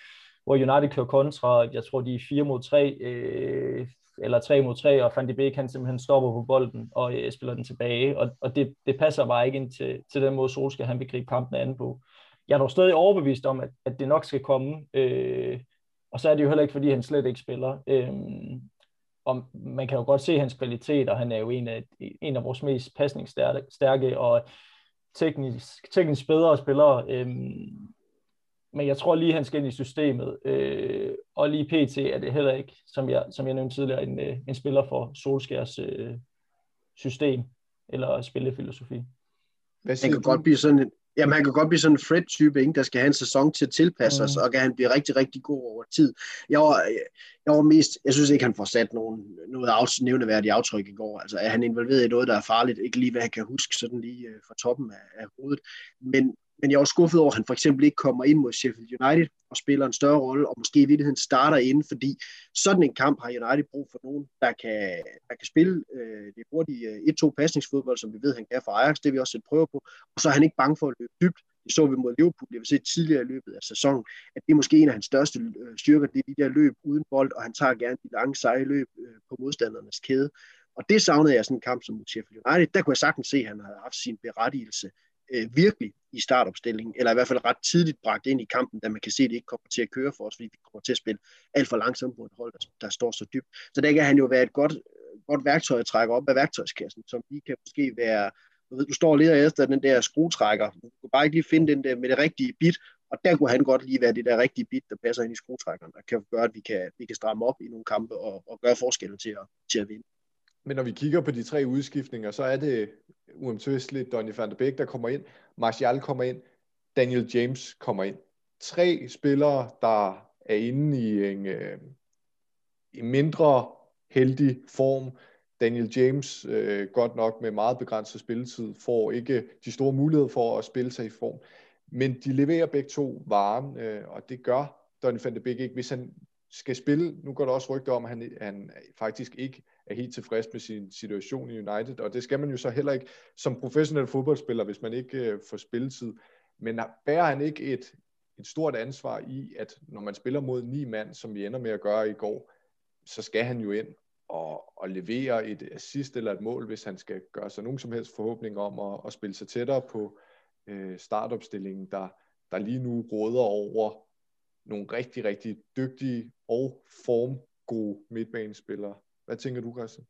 hvor United kører kontra, jeg tror de er 4 mod 3, øh, eller 3 mod 3, og Van de Beek han simpelthen stopper på bolden og øh, spiller den tilbage, og, og det, det passer bare ikke ind til, til den måde, Solskjaer han vil gribe kampen an på. Jeg er dog stadig overbevist om, at, at det nok skal komme, øh, og så er det jo heller ikke, fordi han slet ikke spiller. Øh, og man kan jo godt se hans kvalitet, og han er jo en af, en af vores mest pasningsstærke og teknisk, teknisk bedre spillere. Øhm, men jeg tror lige, han skal ind i systemet. Øh, og lige pt. er det heller ikke, som jeg, som jeg nævnte tidligere, en, øh, en spiller for Solskjærs øh, system eller spillefilosofi. Hvad han kan godt blive sådan en, jamen, han kan godt blive sådan en Fred-type, ikke, der skal have en sæson til at tilpasse mm. os, og kan han blive rigtig, rigtig god over tid. Jeg var, jeg var mest, jeg synes ikke, han får sat nogen, noget af, nævneværdigt aftryk i går. Altså, er han involveret i noget, der er farligt? Ikke lige, hvad han kan huske sådan lige uh, fra toppen af, af hovedet. Men, men jeg var skuffet over, at han for eksempel ikke kommer ind mod Sheffield United og spiller en større rolle, og måske i virkeligheden starter ind, fordi sådan en kamp har United brug for nogen, der kan, der kan spille øh, det hurtige 1-2 øh, pasningsfodbold, som vi ved, han kan for Ajax, det vi også set prøve på, og så er han ikke bange for at løbe dybt. Det så vi mod Liverpool, det vi set tidligere i løbet af sæsonen, at det er måske en af hans største øh, styrker, det er de der løb uden bold, og han tager gerne de lange seje løb øh, på modstandernes kæde. Og det savnede jeg sådan en kamp som mod Sheffield United. Der kunne jeg sagtens se, at han havde haft sin berettigelse øh, virkelig i startopstillingen, eller i hvert fald ret tidligt bragt ind i kampen, da man kan se, at det ikke kommer til at køre for os, fordi vi kommer til at spille alt for langsomt på et hold, der, der står så dybt. Så der kan han jo være et godt, godt værktøj at trække op af værktøjskassen, som lige kan måske være, du, ved, du står og leder efter den der skruetrækker, du kan bare ikke lige finde den der med det rigtige bit, og der kunne han godt lige være det der rigtige bit, der passer ind i skruetrækkeren, og kan gøre, at vi kan, vi kan stramme op i nogle kampe og, og gøre forskellen til at, til at vinde. Men når vi kigger på de tre udskiftninger, så er det uomtvisteligt Donny van der Beek, der kommer ind, Martial kommer ind, Daniel James kommer ind. Tre spillere, der er inde i en, øh, en mindre heldig form. Daniel James, øh, godt nok med meget begrænset spilletid, får ikke de store muligheder for at spille sig i form. Men de leverer begge to varen, øh, og det gør Donny van de Beek ikke. Hvis han skal spille, nu går der også rygter om, at han, han faktisk ikke er helt tilfreds med sin situation i United, og det skal man jo så heller ikke som professionel fodboldspiller, hvis man ikke øh, får spilletid. Men bærer han ikke et, et stort ansvar i, at når man spiller mod ni mand, som vi ender med at gøre i går, så skal han jo ind og, og levere et assist eller et mål, hvis han skal gøre sig nogen som helst forhåbning om at, at spille sig tættere på øh, startopstillingen, der, der lige nu råder over nogle rigtig, rigtig dygtige og formgode midtbanespillere. Hvad tænker du, Christian?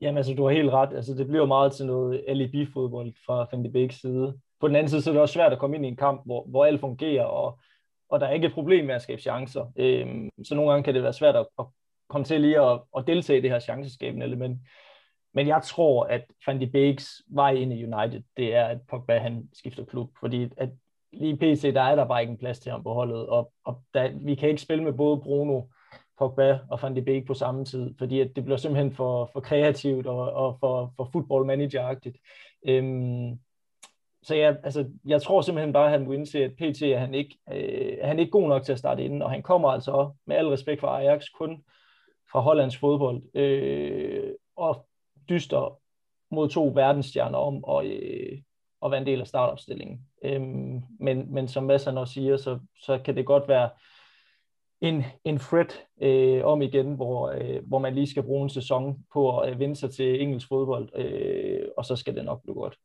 Jamen altså, du har helt ret. Altså, det bliver meget til noget alibi-fodbold fra Van de Beeks side. På den anden side, så er det også svært at komme ind i en kamp, hvor, hvor alt fungerer, og, og der er ikke et problem med at skabe chancer. Øhm, så nogle gange kan det være svært at, at komme til lige at, at deltage i det her chanceskabende element. Men jeg tror, at Van de Beeks vej ind i United, det er, at Pogba han skifter klub, fordi at lige PC, der er der bare ikke en plads til ham på holdet, og, og der, vi kan ikke spille med både Bruno Pogba og Van de Beek på samme tid, fordi at det bliver simpelthen for, for kreativt og, og for, for football manager-agtigt. Øhm, så jeg, altså, jeg tror simpelthen bare, at han må indse, at PT er han ikke, øh, er han ikke god nok til at starte inden, og han kommer altså med al respekt for Ajax kun fra Hollands fodbold, øh, og dyster mod to verdensstjerner om at, øh, at være en del af startopstillingen. Øhm, men, men som Massan også siger, så, så kan det godt være, en, en Fred øh, om igen, hvor, øh, hvor man lige skal bruge en sæson på at øh, vende sig til engelsk fodbold, øh, og så skal det nok blive godt.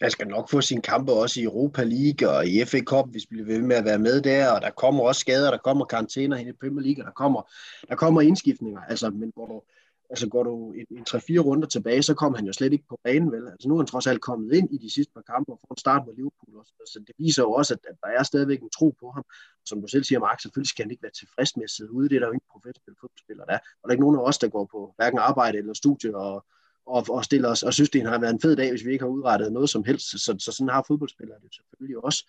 Han skal nok få sine kampe også i Europa League og i FA Cup, hvis vi bliver ved med at være med der, og der kommer også skader, der kommer karantæner hen i Premier League, og der kommer, der kommer indskiftninger, altså, men hvor du, altså går du en, en 3-4 runder tilbage, så kom han jo slet ikke på banen, vel? Altså nu er han trods alt kommet ind i de sidste par kampe og får en start med Liverpool også. Så det viser jo også, at, at der er stadigvæk en tro på ham. Som du selv siger, Mark, selvfølgelig skal han ikke være tilfreds med at sidde ude. Det er der jo ikke professionelle fodboldspillere, der er. Og der er ikke nogen af os, der går på hverken arbejde eller studie og, og, og stiller os og synes, det har været en fed dag, hvis vi ikke har udrettet noget som helst. Så, så sådan har fodboldspillere det selvfølgelig også.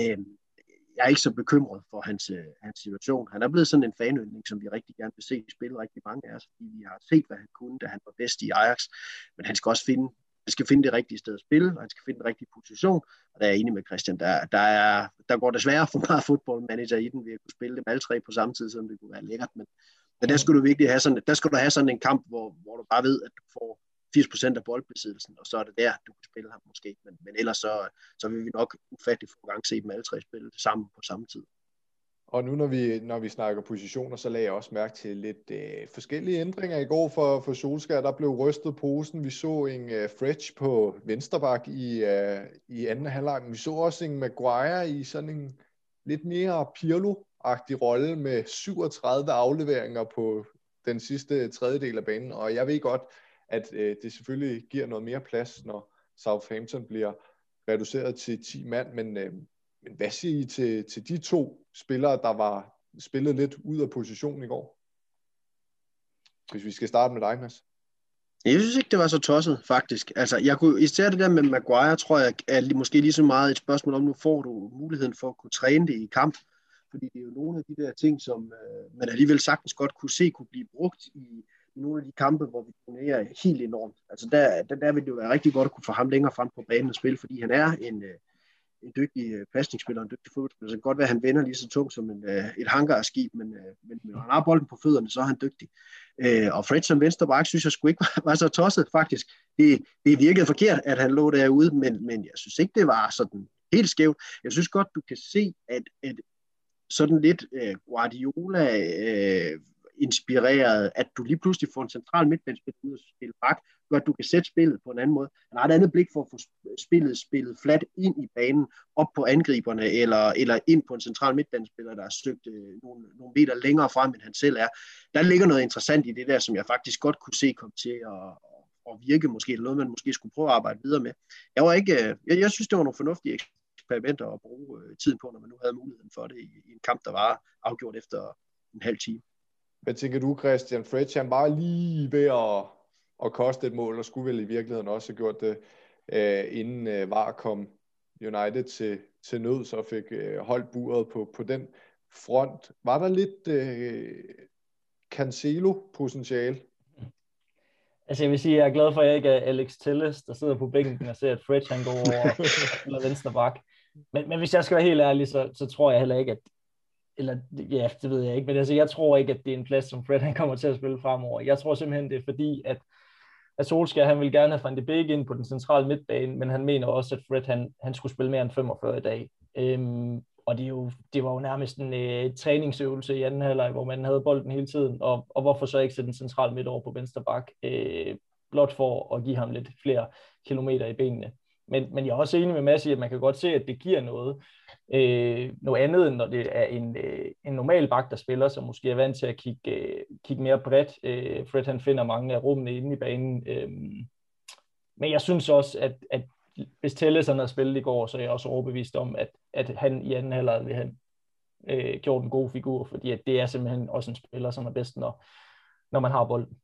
Øhm, jeg er ikke så bekymret for hans, øh, hans situation. Han er blevet sådan en fanøgning, som vi rigtig gerne vil se spille rigtig mange af os, fordi vi har set, hvad han kunne, da han var bedst i Ajax. Men han skal også finde, han skal finde det rigtige sted at spille, og han skal finde den rigtige position. Og der er jeg enig med Christian, der, der, er, der går desværre for meget fodboldmanager i den, ved at kunne spille dem alle tre på samme tid, som det kunne være lækkert. Men, men der skal du virkelig have sådan, der skal du have sådan en kamp, hvor, hvor du bare ved, at du får 80% af boldbesiddelsen, og så er det der, du kan spille ham måske. Men, men ellers så, så vil vi nok ufattelig få gang se dem alle tre spille sammen på samme tid. Og nu når vi, når vi snakker positioner, så lagde jeg også mærke til lidt øh, forskellige ændringer i går for, for Solskjaer. Der blev rystet posen. Vi så en øh, Fretch på vensterbak i, øh, i anden halvleg. Vi så også en Maguire i sådan en lidt mere Pirlo-agtig rolle med 37 afleveringer på den sidste tredjedel af banen. Og jeg ved godt, at øh, det selvfølgelig giver noget mere plads, når Southampton bliver reduceret til 10 mand, men, øh, men hvad siger I til, til de to spillere, der var spillet lidt ud af position i går? Hvis vi skal starte med dig, Mads. Jeg synes ikke, det var så tosset, faktisk. Altså, jeg kunne, især det der med Maguire, tror jeg, er måske lige så meget et spørgsmål om, nu får du muligheden for at kunne træne det i kamp. Fordi det er jo nogle af de der ting, som øh, man alligevel sagtens godt kunne se, kunne blive brugt i, i nogle af de kampe, hvor vi turnerer helt enormt. Altså der, der, der vil det jo være rigtig godt at kunne få ham længere frem på banen og spille, fordi han er en, øh, en dygtig øh, pasningsspiller, en dygtig fodboldspiller. Så det kan godt være, at han vender lige så tungt som en, øh, et hangarskib, øh, men, men når han har bolden på fødderne, så er han dygtig. Øh, og Fred som venstreback, synes jeg sgu ikke var, var så tosset, faktisk. Det, det virkede forkert, at han lå derude, men, men jeg synes ikke, det var sådan helt skævt. Jeg synes godt, du kan se, at, at sådan lidt uh, Guardiola uh, inspireret, at du lige pludselig får en central midtbanespiller ud at spille bak, gør, at du kan sætte spillet på en anden måde. Han har et andet blik for at få spillet spillet flat ind i banen, op på angriberne, eller, eller ind på en central midtbanespiller, der har søgt øh, nogle, nogle meter længere frem, end han selv er. Der ligger noget interessant i det der, som jeg faktisk godt kunne se komme til at, at virke måske, eller noget, man måske skulle prøve at arbejde videre med. Jeg, var ikke, øh, jeg, jeg synes, det var nogle fornuftige eksperimenter at bruge øh, tiden på, når man nu havde muligheden for det i, i en kamp, der var afgjort efter en halv time. Hvad tænker du, Christian? Fred, han var lige ved at, at koste et mål, og skulle vel i virkeligheden også have gjort det, øh, inden øh, VAR kom United til, til nød, så fik øh, holdt buret på, på den front. Var der lidt øh, Cancelo-potentiale? Altså jeg vil sige, at jeg er glad for, at jeg ikke er Alex Telles, der sidder på bænken og ser, at Fred han går over eller venstre bak. Men, men hvis jeg skal være helt ærlig, så, så tror jeg heller ikke, at eller ja, det ved jeg ikke, men altså, jeg tror ikke, at det er en plads, som Fred han kommer til at spille fremover. Jeg tror simpelthen, det er fordi, at, at Solskjaer, han vil gerne have Van de Beek ind på den centrale midtbane, men han mener også, at Fred, han, han skulle spille mere end 45 i dag. Øhm, og det, er jo, det var jo nærmest en øh, træningsøvelse i anden halvleg, hvor man havde bolden hele tiden, og, og hvorfor så ikke sætte den centrale midt over på venstre bak, øh, blot for at give ham lidt flere kilometer i benene. Men, men jeg er også enig med Mads i, at man kan godt se, at det giver noget. Øh, noget andet, end når det er en, øh, en normal bak, der spiller, som måske er vant til at kigge, øh, kigge mere bredt. Øh, Fred han finder mange af rummene inde i banen. Øh, men jeg synes også, at, at hvis Telles han har spillet i går, så er jeg også overbevist om, at, at han i anden halvleg vil have øh, gjort en god figur, fordi at det er simpelthen også en spiller, som er bedst, når, når man har bolden.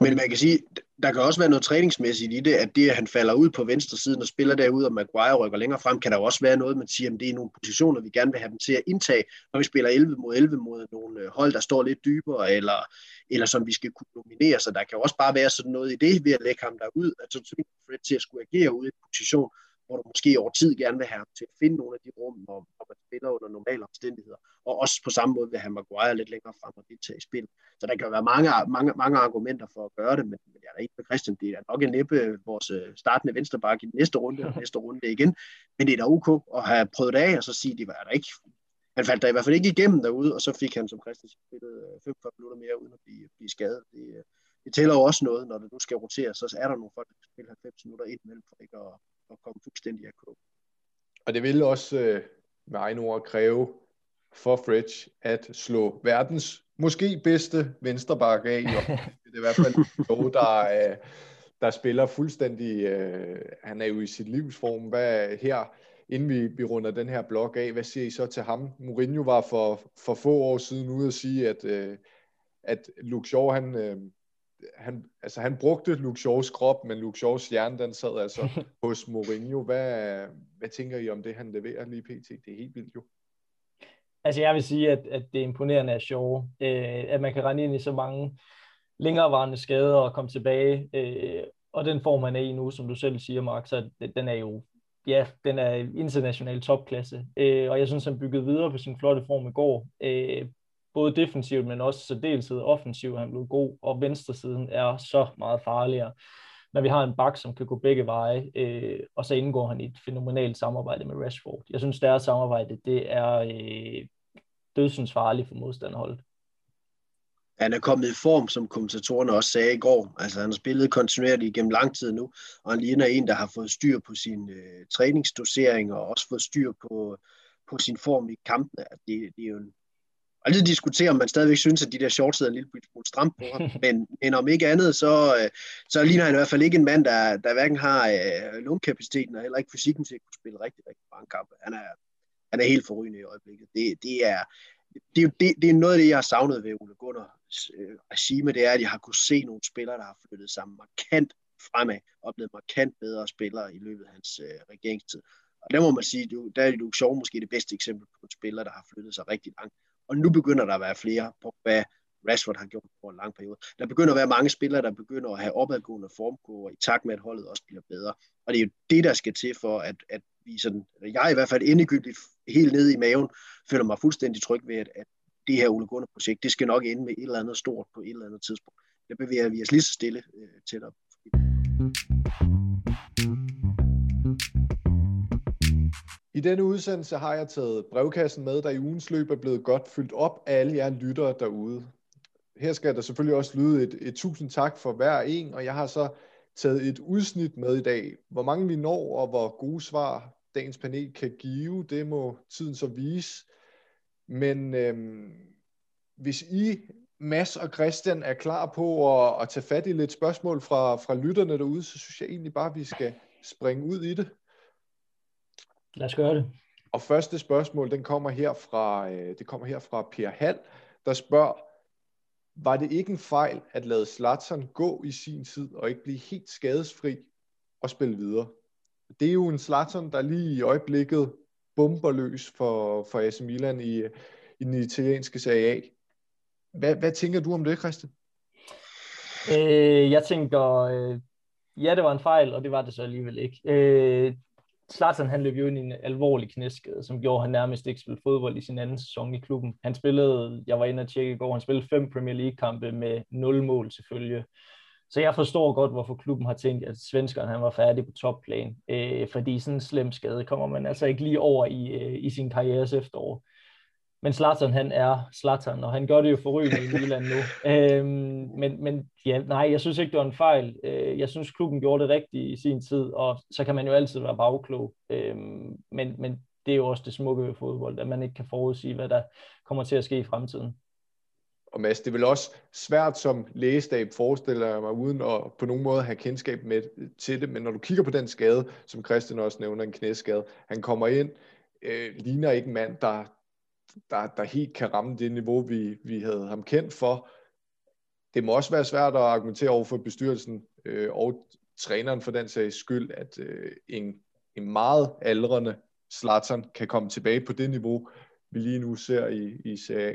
Men man kan sige, der kan også være noget træningsmæssigt i det, at det, at han falder ud på venstre siden og spiller derude, og Maguire rykker længere frem, kan der også være noget, man siger, at det er nogle positioner, vi gerne vil have dem til at indtage, når vi spiller 11 mod 11 mod nogle øh, hold, der står lidt dybere, eller, eller som vi skal kunne dominere. Så der kan også bare være sådan noget i det, ved at lægge ham derud, at så tvinger Fred til at skulle agere ude i en position, hvor du måske over tid gerne vil have ham til at finde nogle af de rum, hvor, hvor man spiller under normale omstændigheder. Og også på samme måde vil have Maguire lidt længere frem og deltage i spil. Så der kan jo være mange, mange, mange argumenter for at gøre det, men, men jeg er ikke med Christian. Det er nok en næppe vores øh, startende venstreback i den næste runde og næste runde igen. Men det er da ok at have prøvet det af, og så sige, at det var der ikke han faldt der i hvert fald ikke igennem derude, og så fik han som Christian spillet øh, 45 minutter mere uden at blive, blive skadet. Det, øh, det tæller jo også noget, når det nu skal rotere, så er der nogle folk, der kan spille 90 minutter ind imellem, for ikke at, at komme fuldstændig af kog. Og det vil også øh, med egen ord kræve for Fridge at slå verdens måske bedste venstreback af. det er i hvert fald noget, der, øh, der spiller fuldstændig, øh, han er jo i sit livsform. Hvad her, inden vi, vi runder den her blog af, hvad siger I så til ham? Mourinho var for, for få år siden ude at sige, at, øh, at Luke Shaw, han, øh, han, altså han brugte Luke Shaws krop, men Luke Shaws hjerne, den sad altså hos Mourinho. Hvad, hvad tænker I om det, han leverer lige pt? Det er helt vildt jo. Altså jeg vil sige, at, at det er imponerende af Shaw, øh, at man kan rende ind i så mange længerevarende skader og komme tilbage. Øh, og den form, man er i nu, som du selv siger, Mark, så den er jo ja, den er international topklasse. Øh, og jeg synes, han byggede videre på sin flotte form i går. Øh, både defensivt, men også særdeleshed offensivt. Han blev god, og venstresiden er så meget farligere, når vi har en bak, som kan gå begge veje, øh, og så indgår han i et fænomenalt samarbejde med Rashford. Jeg synes, deres samarbejde, det er, øh, dødsens farligt for modstanderholdet. Han er kommet i form, som kommentatorerne også sagde i går. Altså han har spillet kontinuerligt igennem lang tid nu, og han ligner en, der har fået styr på sin øh, træningsdosering og også fået styr på, på sin form i kampene. Altså, det, det er jo en, altid diskutere, om man stadigvæk synes, at de der shorts sidder en lille smule stramt på ham. Men, men om ikke andet, så, øh, så ligner han i hvert fald ikke en mand, der, der hverken har øh, lungekapaciteten og heller ikke fysikken til at kunne spille rigtig, rigtig mange kampe. Han er, han er helt forrygende i øjeblikket. Det, det er, det, er, det, det er noget af det, jeg har savnet ved Ole Gunners øh, regime, det er, at jeg har kunne se nogle spillere, der har flyttet sig markant fremad, og blevet markant bedre spillere i løbet af hans øh, regeringstid. Og der må man sige, du, der er Luke Shaw måske det bedste eksempel på en spiller, der har flyttet sig rigtig langt. Og nu begynder der at være flere på, hvad Rashford har gjort over en lang periode. Der begynder at være mange spillere, der begynder at have opadgående formkurver i takt med, at holdet også bliver bedre. Og det er jo det, der skal til for, at, at vi sådan, jeg i hvert fald endegyldigt helt nede i maven, føler mig fuldstændig tryg ved, at, at det her Ole Gunnar projekt, det skal nok ende med et eller andet stort på et eller andet tidspunkt. Der bevæger vi os lige så stille øh, tættere. I denne udsendelse har jeg taget brevkassen med, der i ugens løb er blevet godt fyldt op af alle jer lyttere derude. Her skal der selvfølgelig også lyde et, et tusind tak for hver en, og jeg har så taget et udsnit med i dag. Hvor mange vi når, og hvor gode svar dagens panel kan give, det må tiden så vise. Men øhm, hvis I, Mads og Christian, er klar på at, at tage fat i lidt spørgsmål fra, fra lytterne derude, så synes jeg egentlig bare, at vi skal springe ud i det. Lad os gøre det. Og første spørgsmål, den kommer her fra, øh, det kommer her fra Per Hall, der spørger, var det ikke en fejl at lade Zlatan gå i sin tid og ikke blive helt skadesfri og spille videre? Det er jo en Zlatan, der lige i øjeblikket bomber løs for, for AC Milan i, i den italienske Serie A. Hvad, hvad tænker du om det, Christian? Øh, jeg tænker, øh, ja, det var en fejl, og det var det så alligevel ikke. Øh, Zlatan han løb jo ind i en alvorlig knæskade, som gjorde, at han nærmest ikke spillede fodbold i sin anden sæson i klubben. Han spillede, jeg var inde og tjekke i går, han spillede fem Premier League-kampe med nul mål selvfølgelig. Så jeg forstår godt, hvorfor klubben har tænkt, at svenskeren han var færdig på topplan. Øh, fordi sådan en slem skade kommer man altså ikke lige over i, øh, i sin karrieres efterår. Men Zlatan, han er Zlatan, og han gør det jo forrygende i Milan nu. Øhm, men, men ja, nej, jeg synes ikke, det var en fejl. Øh, jeg synes, klubben gjorde det rigtigt i sin tid, og så kan man jo altid være bagklog. Øhm, men, men det er jo også det smukke ved fodbold, at man ikke kan forudsige, hvad der kommer til at ske i fremtiden. Og Mads, det er vel også svært som lægestab, forestiller jeg mig, uden at på nogen måde have kendskab med til det, men når du kigger på den skade, som Christian også nævner, en knæskade, han kommer ind, øh, ligner ikke en mand, der, der, der helt kan ramme det niveau, vi, vi havde ham kendt for. Det må også være svært at argumentere over for bestyrelsen øh, og træneren for den sags skyld, at øh, en, en meget aldrende Zlatan kan komme tilbage på det niveau, vi lige nu ser i, i CA.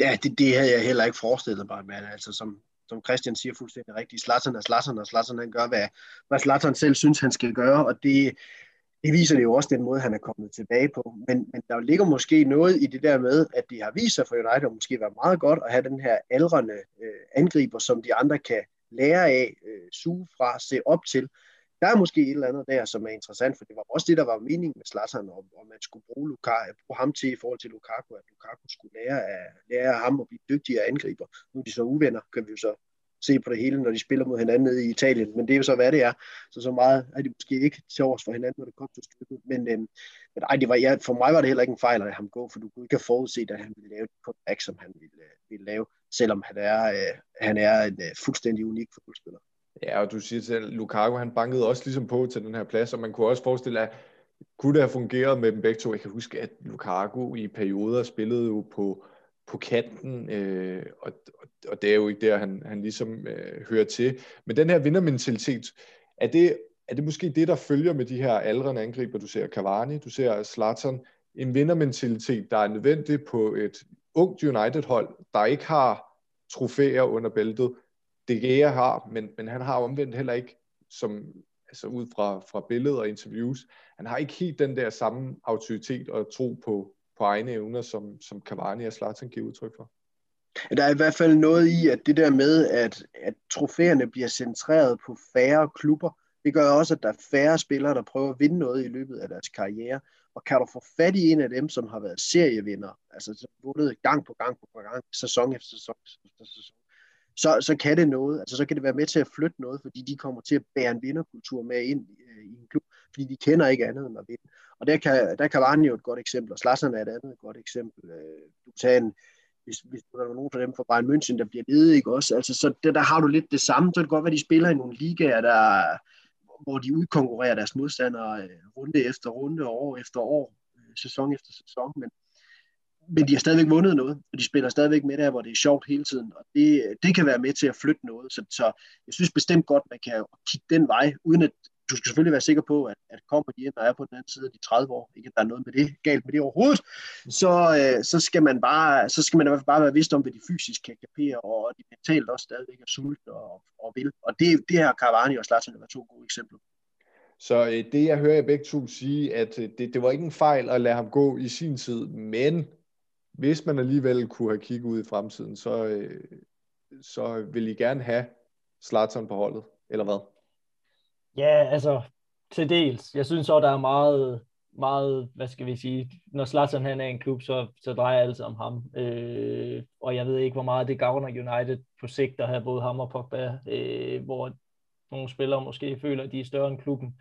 Ja, det, det havde jeg heller ikke forestillet mig, men altså som, som Christian siger fuldstændig rigtigt, Zlatan er Zlatan, og Zlatan han gør, hvad, hvad Zlatan selv synes, han skal gøre, og det, det viser det jo også den måde, han er kommet tilbage på. Men, men der ligger måske noget i det der med, at det har vist sig for United at måske være meget godt at have den her aldrende øh, angriber, som de andre kan lære af, øh, suge fra, se op til. Der er måske et eller andet der, som er interessant, for det var også det, der var meningen med Zlatan, om, om man skulle bruge, Lukaku, bruge ham til i forhold til Lukaku, at Lukaku skulle lære af, lære af ham at blive dygtigere angriber. Nu er de så uvenner, kan vi jo så se på det hele, når de spiller mod hinanden nede i Italien. Men det er jo så, hvad det er. Så så meget er de måske ikke til års for hinanden, når det kommer til stykket. Men, øhm, men ej, det var, ja, for mig var det heller ikke en fejl at ham gå, for du kunne ikke have forudset, at han ville lave det comeback, som han ville, øh, ville lave, selvom han er, øh, han er en øh, fuldstændig unik fodboldspiller. Ja, og du siger til, Lukaku han bankede også ligesom på til den her plads, og man kunne også forestille, at kunne det have fungeret med dem begge to? Jeg kan huske, at Lukaku i perioder spillede jo på, på kanten, øh, og, og og det er jo ikke der, han, han ligesom øh, hører til. Men den her vindermentalitet, er det, er det måske det, der følger med de her aldrende angriber? Du ser Cavani, du ser Zlatan, en vindermentalitet, der er nødvendig på et ungt United-hold, der ikke har trofæer under bæltet, det Gea har, men, men han har omvendt heller ikke, som altså ud fra, fra billeder og interviews, han har ikke helt den der samme autoritet og tro på, på egne evner, som, som Cavani og Zlatan giver udtryk for. Der er i hvert fald noget i, at det der med, at, at trofæerne bliver centreret på færre klubber, det gør også, at der er færre spillere, der prøver at vinde noget i løbet af deres karriere. Og kan du få fat i en af dem, som har været serievinder, altså som vundet gang på gang på gang, sæson efter sæson, efter sæson, så, så kan det noget, altså så kan det være med til at flytte noget, fordi de kommer til at bære en vinderkultur med ind øh, i en klub, fordi de kender ikke andet end at vinde. Og der kan, der kan Varne jo et godt eksempel, og Slasserne er et andet godt eksempel. Øh, du tager en, hvis, hvis der er nogen af dem fra Bayern München, der bliver ledet, ikke også? Altså, så der, der har du lidt det samme. Så det kan godt være, at de spiller i nogle ligaer, der, hvor de udkonkurrerer deres modstandere øh, runde efter runde, år efter år, øh, sæson efter sæson, men, men de har stadigvæk vundet noget, og de spiller stadigvæk med der, hvor det er sjovt hele tiden, og det, det kan være med til at flytte noget, så, så jeg synes bestemt godt, man kan kigge den vej, uden at du skal selvfølgelig være sikker på, at, at kommer de ind og er på den anden side af de 30 år, ikke at der er noget med det, galt med det overhovedet, så, øh, så skal man bare, så skal man i hvert fald bare være vidst om, hvad de fysisk kan kapere, og de mentalt også stadigvæk er sultne og, og vil. Og det, det her Cavani og Zlatan er to gode eksempler. Så øh, det jeg hører jer begge to sige, at øh, det, det var ikke en fejl at lade ham gå i sin tid, men hvis man alligevel kunne have kigget ud i fremtiden, så, øh, så vil I gerne have Zlatan på holdet, eller hvad? Ja, altså til dels. Jeg synes også, der er meget, meget, hvad skal vi sige, når Zlatan han er en klub, så, så drejer alt om ham. Øh, og jeg ved ikke, hvor meget det gavner United på sigt at have både ham og Pogba, øh, hvor nogle spillere måske føler, at de er større end klubben.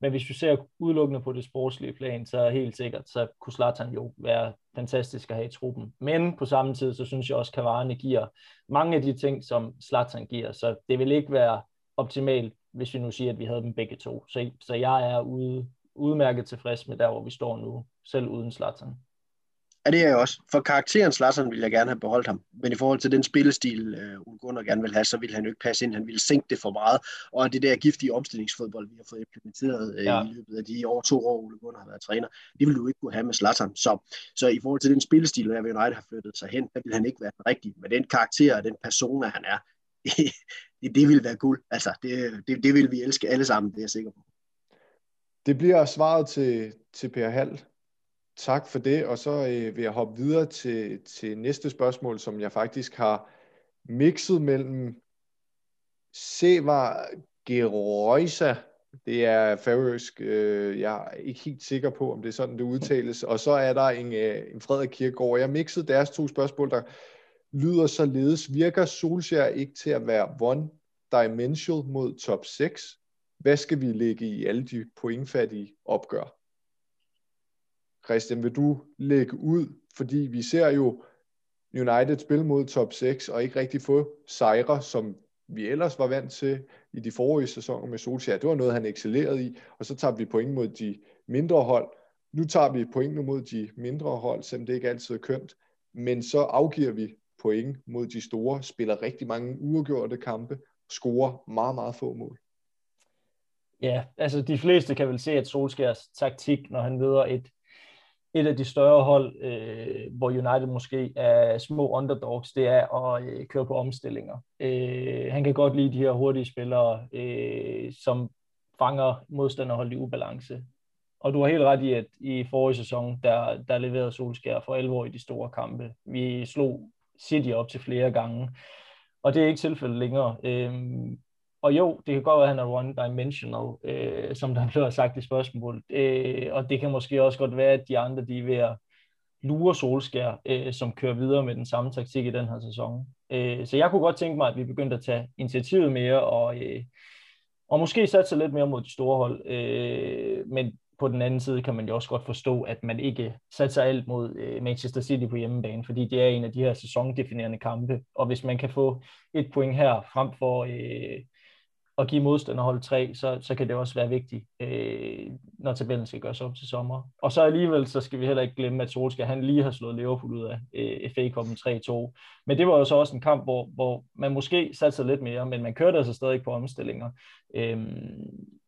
Men hvis vi ser udelukkende på det sportslige plan, så helt sikkert, så kunne Zlatan jo være fantastisk at have i truppen. Men på samme tid, så synes jeg også, at Cavani giver mange af de ting, som Zlatan giver. Så det vil ikke være optimalt hvis vi nu siger, at vi havde dem begge to. Så, så jeg er ude, udmærket tilfreds med der, hvor vi står nu, selv uden Zlatan. Ja, det er jeg også. For karakteren Zlatan vil jeg gerne have beholdt ham. Men i forhold til den spillestil, uh, Ole Gunnar gerne vil have, så vil han jo ikke passe ind. Han ville sænke det for meget. Og det der giftige omstillingsfodbold, vi har fået implementeret uh, ja. i løbet af de over to år, Ole Gunnar har været træner, det vil du ikke kunne have med Zlatan. Så, så i forhold til den spillestil, der United har flyttet sig hen, der vil han ikke være den rigtige. Men den karakter og den persona, han er, det, det vil være guld. Altså, det, det, det vil vi elske alle sammen, det er jeg sikker på. Det bliver svaret til, til Per Hall. Tak for det, og så øh, vil jeg hoppe videre til, til næste spørgsmål, som jeg faktisk har mixet mellem Sevar Geroisa, det er færøsk, øh, jeg er ikke helt sikker på, om det er sådan, det udtales, og så er der en, øh, en Frederik Kirkegaard. Jeg mixede deres to spørgsmål, der lyder således, virker Solskjaer ikke til at være one-dimensional mod top 6? Hvad skal vi lægge i alle de pointfattige opgør? Christian, vil du lægge ud? Fordi vi ser jo United spille mod top 6 og ikke rigtig få sejre, som vi ellers var vant til i de forrige sæsoner med Solskjaer. Det var noget, han excellerede i, og så tager vi point mod de mindre hold. Nu tager vi point mod de mindre hold, selvom det ikke altid er kønt, men så afgiver vi point mod de store, spiller rigtig mange uafgjorte kampe, scorer meget, meget få mål. Ja, altså de fleste kan vel se, at Solskjærs taktik, når han møder et, et af de større hold, øh, hvor United måske er små underdogs, det er at øh, køre på omstillinger. Øh, han kan godt lide de her hurtige spillere, øh, som fanger modstanderhold i ubalance. Og du har helt ret i, at i forrige sæson, der, der leverede Solskjær for alvor i de store kampe. Vi slog City op til flere gange. Og det er ikke tilfældet længere. Øhm, og jo, det kan godt være, at han er one-dimensional, øh, som der blev sagt i spørgsmålet. Øh, og det kan måske også godt være, at de andre de er ved at lure Solskær, øh, som kører videre med den samme taktik i den her sæson. Øh, så jeg kunne godt tænke mig, at vi begyndte at tage initiativet mere, og, øh, og måske satse lidt mere mod de store hold. Øh, men på den anden side kan man jo også godt forstå, at man ikke satser alt mod øh, Manchester City på hjemmebane, fordi det er en af de her sæsondefinerende kampe, og hvis man kan få et point her frem for øh, at give modstanderhold 3, så, så kan det også være vigtigt, øh, når tabellen skal gøres op til sommer. Og så alligevel, så skal vi heller ikke glemme, at Solskjaer, han lige har slået Liverpool ud af øh, FA Cup'en 3-2. Men det var jo så også en kamp, hvor, hvor man måske satte lidt mere, men man kørte altså stadig på omstillinger. Øh,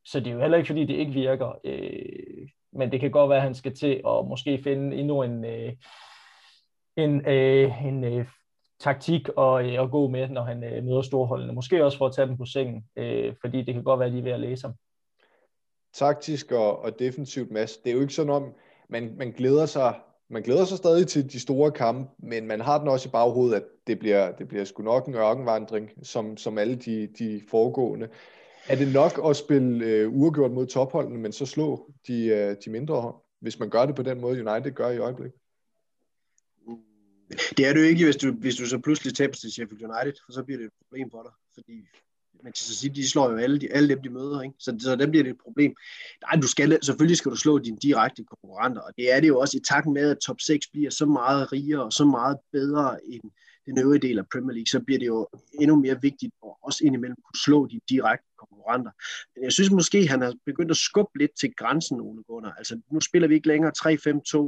så det er jo heller ikke, fordi det ikke virker. Øh, men det kan godt være, at han skal til at måske finde endnu en, øh, en, øh, en øh, taktik at, øh, at gå med, når han øh, møder storholdene. Måske også for at tage dem på sengen, øh, fordi det kan godt være, at de er ved at læse ham. Taktisk og, og defensivt, Mads. Det er jo ikke sådan om, man, man glæder sig man glæder sig stadig til de store kampe, men man har den også i baghovedet, at det bliver, det bliver sgu nok en ørkenvandring, som, som alle de, de foregående. Er det nok at spille øh, uafgjort mod topholdene, men så slå de, øh, de mindre hold? hvis man gør det på den måde, United gør i øjeblikket? Det er det jo ikke, hvis du, hvis du så pludselig taber til Sheffield United, for så bliver det et problem for dig, fordi Manchester City, de slår jo alle, de, alle dem, de møder, ikke? Så, så der bliver det et problem. Nej, du skal, selvfølgelig skal du slå dine direkte konkurrenter, og det er det jo også i takt med, at top 6 bliver så meget rigere og så meget bedre end den øvrige del af Premier League, så bliver det jo endnu mere vigtigt at også indimellem kunne slå de direkte konkurrenter. Men jeg synes måske, han har begyndt at skubbe lidt til grænsen, Ole Gunnar. Altså, nu spiller vi ikke længere 3-5-2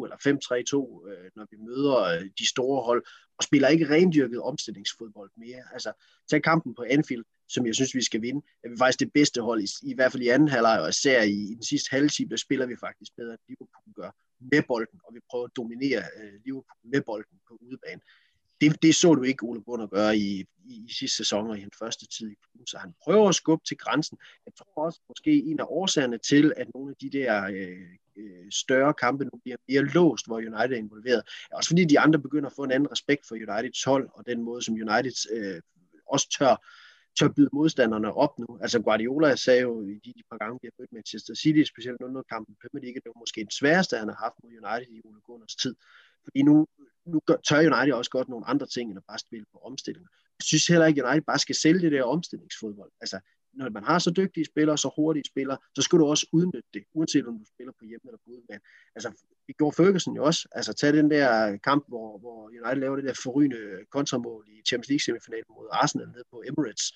eller 5-3-2, øh, når vi møder øh, de store hold, og spiller ikke rendyrket omstillingsfodbold mere. Altså, tag kampen på Anfield, som jeg synes, vi skal vinde. Er vi faktisk det bedste hold, i, i hvert fald i anden halvleg, og især i, i den sidste halvtime, der spiller vi faktisk bedre, end Liverpool gør med bolden, og vi prøver at dominere øh, Liverpool med bolden på udebane det, det så du ikke Ole Gunnar gøre i, i, i sidste sæson og i den første tid i klubben, så han prøver at skubbe til grænsen. Jeg tror også måske en af årsagerne til, at nogle af de der øh, øh, større kampe nu bliver mere låst, hvor United er involveret, er også fordi de andre begynder at få en anden respekt for Uniteds hold, og den måde, som United øh, også tør, tør byde modstanderne op nu. Altså Guardiola sagde jo i de, de par gange, vi har mødt Manchester City, specielt under kampen Premier League, det var måske den sværeste, han har haft mod United i Ole Gunnars tid. Fordi nu, nu tør United også godt nogle andre ting, end at bare spille på omstillinger. Jeg synes heller ikke, at United bare skal sælge det der omstillingsfodbold. Altså, når man har så dygtige spillere, så hurtige spillere, så skal du også udnytte det, uanset om du spiller på hjemme eller på udebane. Altså, det gjorde Ferguson jo også. Altså, tag den der kamp, hvor, hvor United laver det der forrygende kontramål i Champions League semifinalen mod Arsenal nede på Emirates,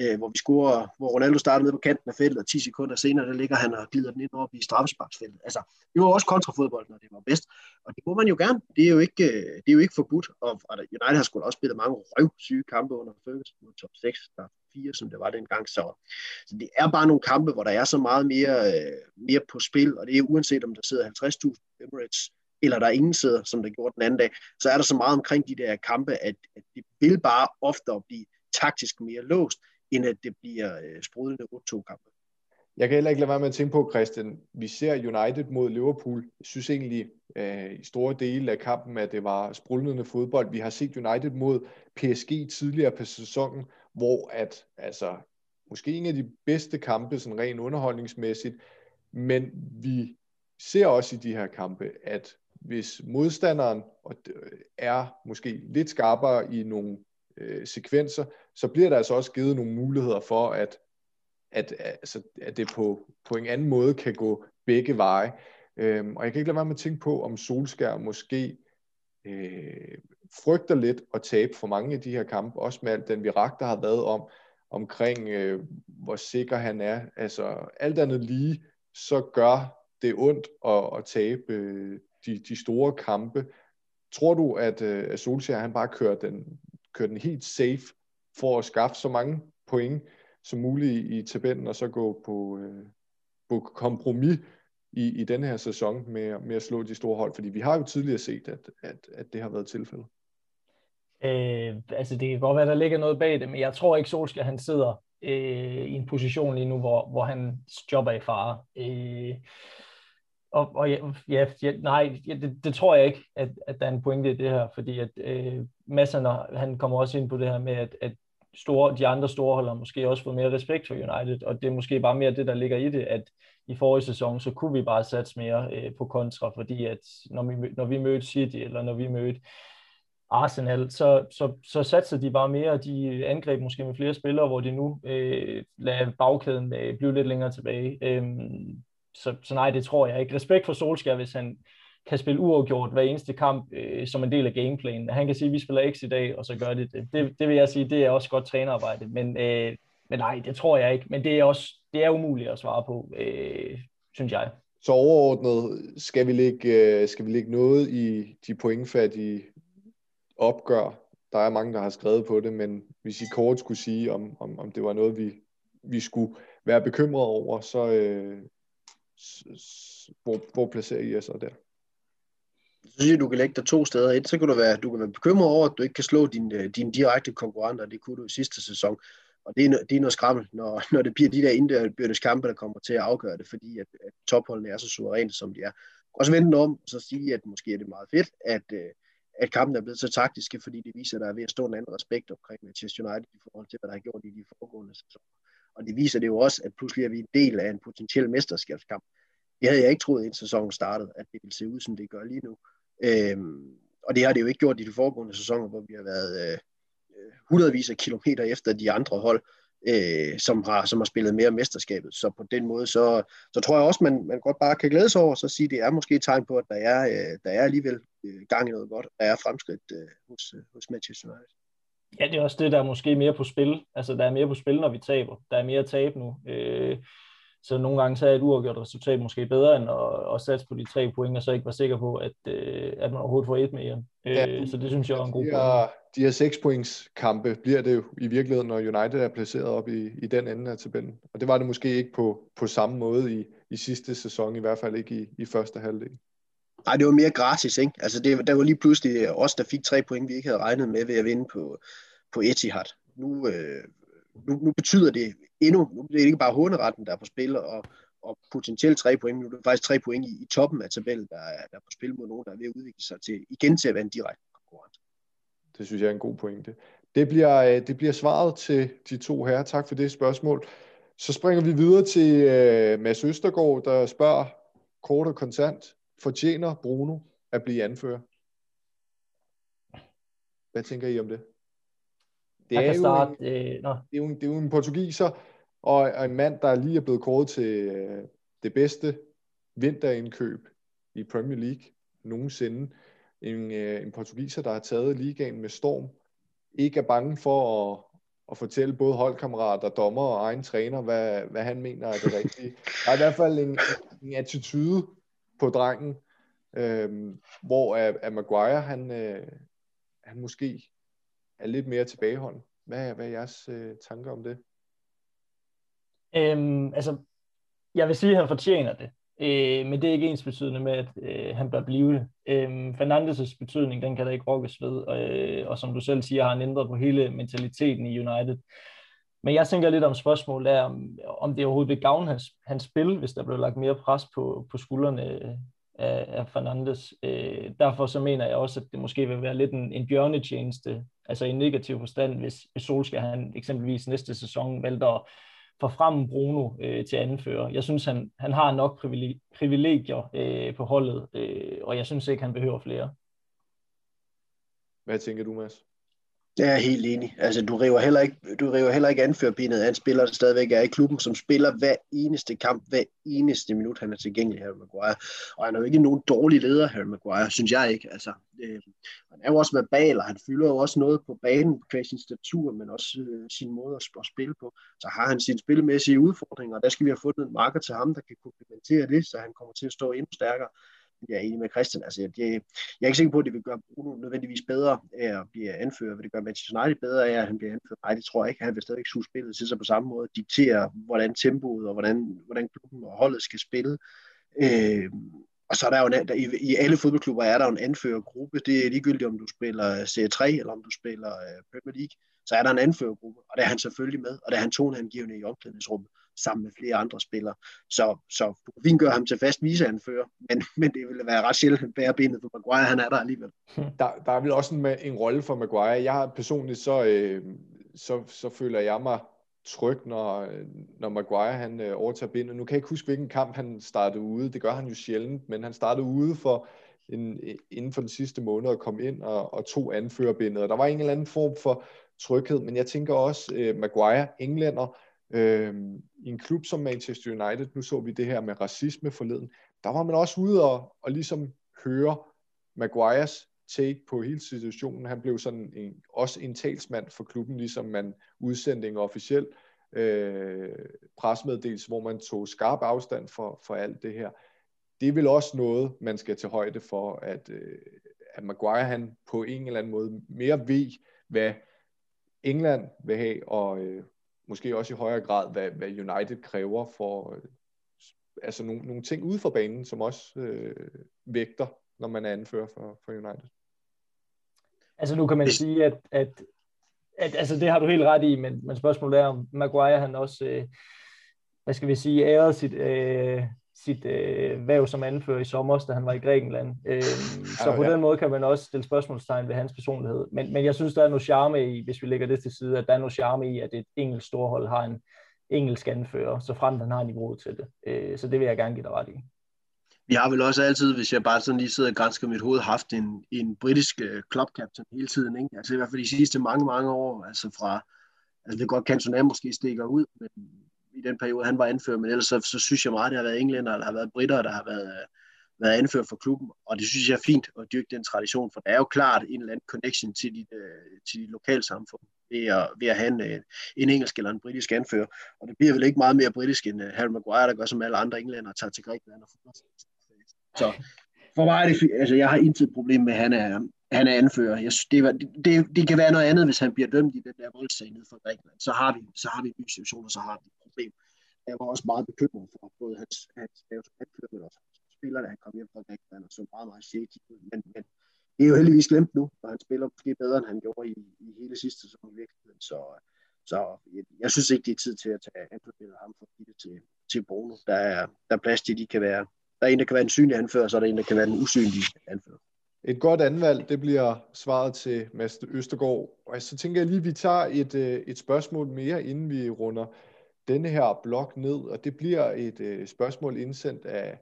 øh, hvor vi scorer, hvor Ronaldo starter nede på kanten af feltet, og 10 sekunder senere, der ligger han og glider den ind op i straffesparksfeltet. Altså, det var også kontrafodbold, når det var bedst. Og det må man jo gerne. Det er jo ikke, øh, det er jo ikke forbudt. Og, og United har sgu også spillet mange røvsyge kampe under Ferguson mod top 6, der 4, som det var dengang. Så, så det er bare nogle kampe, hvor der er så meget mere, øh, mere på spil, og det er uanset om der sidder 50.000 Emirates, eller der ingen sidder, som der gjorde den anden dag, så er der så meget omkring de der kampe, at, at det vil bare ofte blive taktisk mere låst, end at det bliver øh, sprudlende 8-2 kampe. Jeg kan heller ikke lade være med at tænke på, Christian, vi ser United mod Liverpool. Jeg synes egentlig øh, i store dele af kampen, at det var sprudlende fodbold. Vi har set United mod PSG tidligere på sæsonen, hvor at, altså, måske en af de bedste kampe, sådan rent underholdningsmæssigt, men vi ser også i de her kampe, at hvis modstanderen øh, er måske lidt skarpere i nogle øh, sekvenser, så bliver der altså også givet nogle muligheder for, at, at, altså, at det på, på en anden måde kan gå begge veje. Øhm, og jeg kan ikke lade være med at tænke på, om Solskær måske øh, frygter lidt at tabe for mange af de her kampe, også med alt den virak, der har været om, omkring øh, hvor sikker han er. Altså alt andet lige, så gør det ondt at, at tabe øh, de, de store kampe. Tror du, at, øh, at Solskjaer han bare kører den, kører den helt safe for at skaffe så mange point som muligt i, i tabellen, og så gå på, øh, på kompromis i, i den her sæson med, med at slå de store hold? Fordi vi har jo tidligere set, at, at, at det har været tilfældet. Øh, altså det kan godt være, der ligger noget bag det, men jeg tror ikke, Solskjaer han sidder øh, i en position lige nu, hvor, hvor hans job er i fare. Øh, og, og ja, ja, nej, ja, det, det tror jeg ikke, at, at der er en pointe i det her, fordi at øh, Masser, han kommer også ind på det her med, at, at store, de andre store hold har måske også fået mere respekt for United, og det er måske bare mere det, der ligger i det, at i forrige sæson, så kunne vi bare satse mere øh, på kontra, fordi at når vi, når vi mødte City, eller når vi mødte Arsenal, så, så, så satsede de bare mere, de angreb måske med flere spillere, hvor de nu øh, lader bagkæden øh, blive lidt længere tilbage. Øhm, så, så nej, det tror jeg ikke. Respekt for Solskjaer, hvis han kan spille uafgjort hver eneste kamp øh, som en del af gameplanen. Han kan sige, at vi spiller X i dag, og så gør de det. Det, det vil jeg sige, det er også godt trænerarbejde. Men, øh, men nej, det tror jeg ikke. Men det er også det er umuligt at svare på, øh, synes jeg. Så overordnet, skal vi lægge, øh, skal vi lægge noget i de pointfattige opgør? Der er mange, der har skrevet på det, men hvis I kort skulle sige, om, om, om det var noget, vi, vi skulle være bekymret over, så, øh, hvor, hvor placerer I jer så der? Så synes jeg, du kan lægge dig to steder. Et, så kan du være, du kan være bekymret over, at du ikke kan slå øh, dine, din direkte konkurrenter. Det kunne du i sidste sæson. Og det er, det er noget skrammel, når, når det bliver de der indbyrdes kampe, der kommer til at afgøre det, fordi at, at topholdene er så suveræne, som de er. Og så vente om, og så sige, at måske er det meget fedt, at, øh, at kampen er blevet så taktiske, fordi det viser, at der er ved at stå en anden respekt omkring Manchester United i forhold til, hvad der har gjort i de foregående sæsoner. Og det viser det jo også, at pludselig er vi en del af en potentiel mesterskabskamp. Det havde jeg ikke troet, inden sæsonen startede, at det ville se ud, som det gør lige nu. Øhm, og det har det jo ikke gjort i de foregående sæsoner, hvor vi har været øh, hundredvis af kilometer efter de andre hold, øh, som, har, som har spillet mere mesterskabet. Så på den måde, så, så tror jeg også, man, man godt bare kan glæde sig over, så sige, at det er måske et tegn på, at der er, øh, der er alligevel øh, gang i noget godt, der er fremskridt øh, hos, øh, hos Manchester United. Ja, det er også det, der er måske mere på spil. Altså, der er mere på spil, når vi taber. Der er mere tab nu. Øh, så nogle gange så er et uafgjort resultat måske bedre end at, at satse på de tre point, og så ikke være sikker på, at, øh, at man overhovedet får et med hjem. Øh, ja, så det synes jeg er en god de her, de her seks points kampe bliver det jo i virkeligheden, når United er placeret op i, i den ende af tabellen. Og det var det måske ikke på, på samme måde i, i sidste sæson, i hvert fald ikke i, i første halvdel. Nej, det var mere gratis, ikke? Altså, det, der var lige pludselig os, der fik tre point, vi ikke havde regnet med ved at vinde på, på Etihad. Nu, øh, nu, nu betyder det endnu, nu er det ikke bare håneretten, der er på spil, og, og potentielt tre point, nu er det faktisk tre point i, i toppen af tabellen, der er, der er på spil mod nogen, der er ved at udvikle sig til, igen til at være en direkte konkurrent. Det synes jeg er en god pointe. Det bliver, øh, det bliver svaret til de to her. Tak for det spørgsmål. Så springer vi videre til uh, Mads Østergaard, der spørger kort og kontant, fortjener Bruno at blive anfører? Hvad tænker I om det? Det er, starte, en, øh, no. det, er jo en, det er jo en portugiser, og, og en mand, der lige er blevet kåret til øh, det bedste vinterindkøb i Premier League nogensinde. En, øh, en portugiser, der har taget ligaen med storm. Ikke er bange for at, at fortælle både holdkammerater, dommer og egen træner, hvad, hvad han mener er det rigtige. Der er i hvert fald en, en attitude på drengen, øh, hvor at, at Maguire, han, øh, han måske er lidt mere tilbageholden. Hvad, hvad er jeres øh, tanker om det? Øhm, altså, jeg vil sige, at han fortjener det. Øh, men det er ikke ens betydende med, at øh, han bør blive det. Øh, Fernandes' betydning, den kan der ikke rokkes ved. Og, øh, og som du selv siger, har han ændret på hele mentaliteten i United. Men jeg tænker lidt om spørgsmålet er, om, om det overhovedet vil gavne hans, hans spil, hvis der blev lagt mere pres på, på skuldrene af, af Fernandes. Øh, derfor så mener jeg også, at det måske vil være lidt en, en bjørnetjeneste, altså i negativ forstand, hvis, hvis Solskjaer han eksempelvis næste sæson valgte for frem Bruno øh, til anfører. Jeg synes, han, han har nok privilegier øh, på holdet, øh, og jeg synes ikke, han behøver flere. Hvad tænker du, Mads? Jeg er helt enig. Altså, du river heller ikke, du river heller ikke anførbinet af en spiller, der stadigvæk er i klubben, som spiller hver eneste kamp, hver eneste minut, han er tilgængelig, Harry Maguire. Og han er jo ikke nogen dårlig leder, Harry Maguire, synes jeg ikke. Altså, øh, han er jo også verbal, og han fylder jo også noget på banen, på sin statur, men også øh, sin måde at, at spille på. Så har han sine spillemæssige udfordringer, og der skal vi have fundet en marker til ham, der kan komplementere det, så han kommer til at stå endnu stærkere jeg er enig med Christian. Altså, det, jeg er ikke sikker på, at det vil gøre Bruno nødvendigvis bedre af at blive anført. Vil det gøre Manchester United bedre af, at han bliver anført? Nej, det tror jeg ikke. Han vil stadig suge spillet til sig på samme måde. Diktere, hvordan tempoet og hvordan, hvordan klubben og holdet skal spille. Øh, og så er der jo en, der, i, i alle fodboldklubber er der jo en anførergruppe. Det er ligegyldigt, om du spiller øh, Serie 3 eller om du spiller øh, Premier League. Så er der en anførergruppe, og der er han selvfølgelig med, og der er han toneangivende i omklædningsrummet sammen med flere andre spillere. Så, så du kan fint gøre ham til fast viseanfører, men, men det ville være ret sjældent bære benet for Maguire, han er der alligevel. Hmm. Der, der er vel også en, en rolle for Maguire. Jeg har personligt så, øh, så, så føler jeg mig tryg, når, når Maguire han øh, overtager bindet. Nu kan jeg ikke huske, hvilken kamp han startede ude. Det gør han jo sjældent, men han startede ude for en, øh, inden for den sidste måned at komme ind og, og tog anførerbindet. Og der var en eller anden form for tryghed, men jeg tænker også, øh, Maguire, englænder, øh, i en klub som Manchester United, nu så vi det her med racisme forleden, der var man også ude og, og ligesom høre Maguires take på hele situationen. Han blev sådan en, også en talsmand for klubben, ligesom man udsendte en officiel øh, presmeddelelse, hvor man tog skarp afstand for, for alt det her. Det er vel også noget, man skal til højde for, at, øh, at Maguire han på en eller anden måde mere ved, hvad England vil have, og øh, måske også i højere grad, hvad, hvad United kræver for øh, altså nogle, nogle ting ude for banen, som også øh, vægter, når man er anfører for, for United. Altså nu kan man sige, at, at, at altså det har du helt ret i, men, men spørgsmålet er, om Maguire han også, øh, hvad skal vi sige, ærede sit, øh, sit øh, væv som anfører i sommer, da han var i Grækenland. Øh, så på ja. den måde kan man også stille spørgsmålstegn ved hans personlighed. Men, men jeg synes, der er noget charme i, hvis vi lægger det til side, at der er noget charme i, at et engelsk storhold har en engelsk anfører, så frem han har niveauet til det. Øh, så det vil jeg gerne give dig ret i. Vi har vel også altid, hvis jeg bare sådan lige sidder og grænsker mit hoved, haft en, en britisk club captain hele tiden. Ikke? Altså i hvert fald de sidste mange, mange år. Altså fra, altså det er godt, Cantona måske stikker ud, men i den periode, han var anfører, men ellers så, så synes jeg meget, det har været englænder, der har været britter, der har været, været anført for klubben, og det synes jeg er fint at dyrke den tradition, for der er jo klart en eller anden connection til dit, øh, til dit lokalsamfund ved at, ved at have en, øh, en engelsk eller en britisk anfører, og det bliver vel ikke meget mere britisk end uh, Harry Maguire, der gør som alle andre englænder, tager til Grækenland og får Så for mig er det, altså jeg har intet problem med, at han er, han er anfører. Jeg synes, det, var, det, det, kan være noget andet, hvis han bliver dømt i den der voldsag nede for Grækenland. Så har vi, så har vi en ny situation, og så har vi et problem. Jeg var også meget bekymret for både hans, hans anfører, men også spiller, da han kom hjem fra Grækenland, og så meget, meget shaky Men, men det er jo heldigvis glemt nu, og han spiller måske bedre, end han gjorde i, i hele sidste sæson i virkeligheden. Så, så jeg, jeg synes ikke, det er tid til at tage Anthony og ham for at til, til Bruno. Der er, der er plads til, at de kan være, der er en, der kan være en synlig anfører, og så er der en, der kan være den usynlige anfører. Et godt anvalg, det bliver svaret til Mads Østergaard. Og så tænker jeg lige, at vi tager et, øh, et spørgsmål mere, inden vi runder denne her blok ned. Og det bliver et øh, spørgsmål indsendt af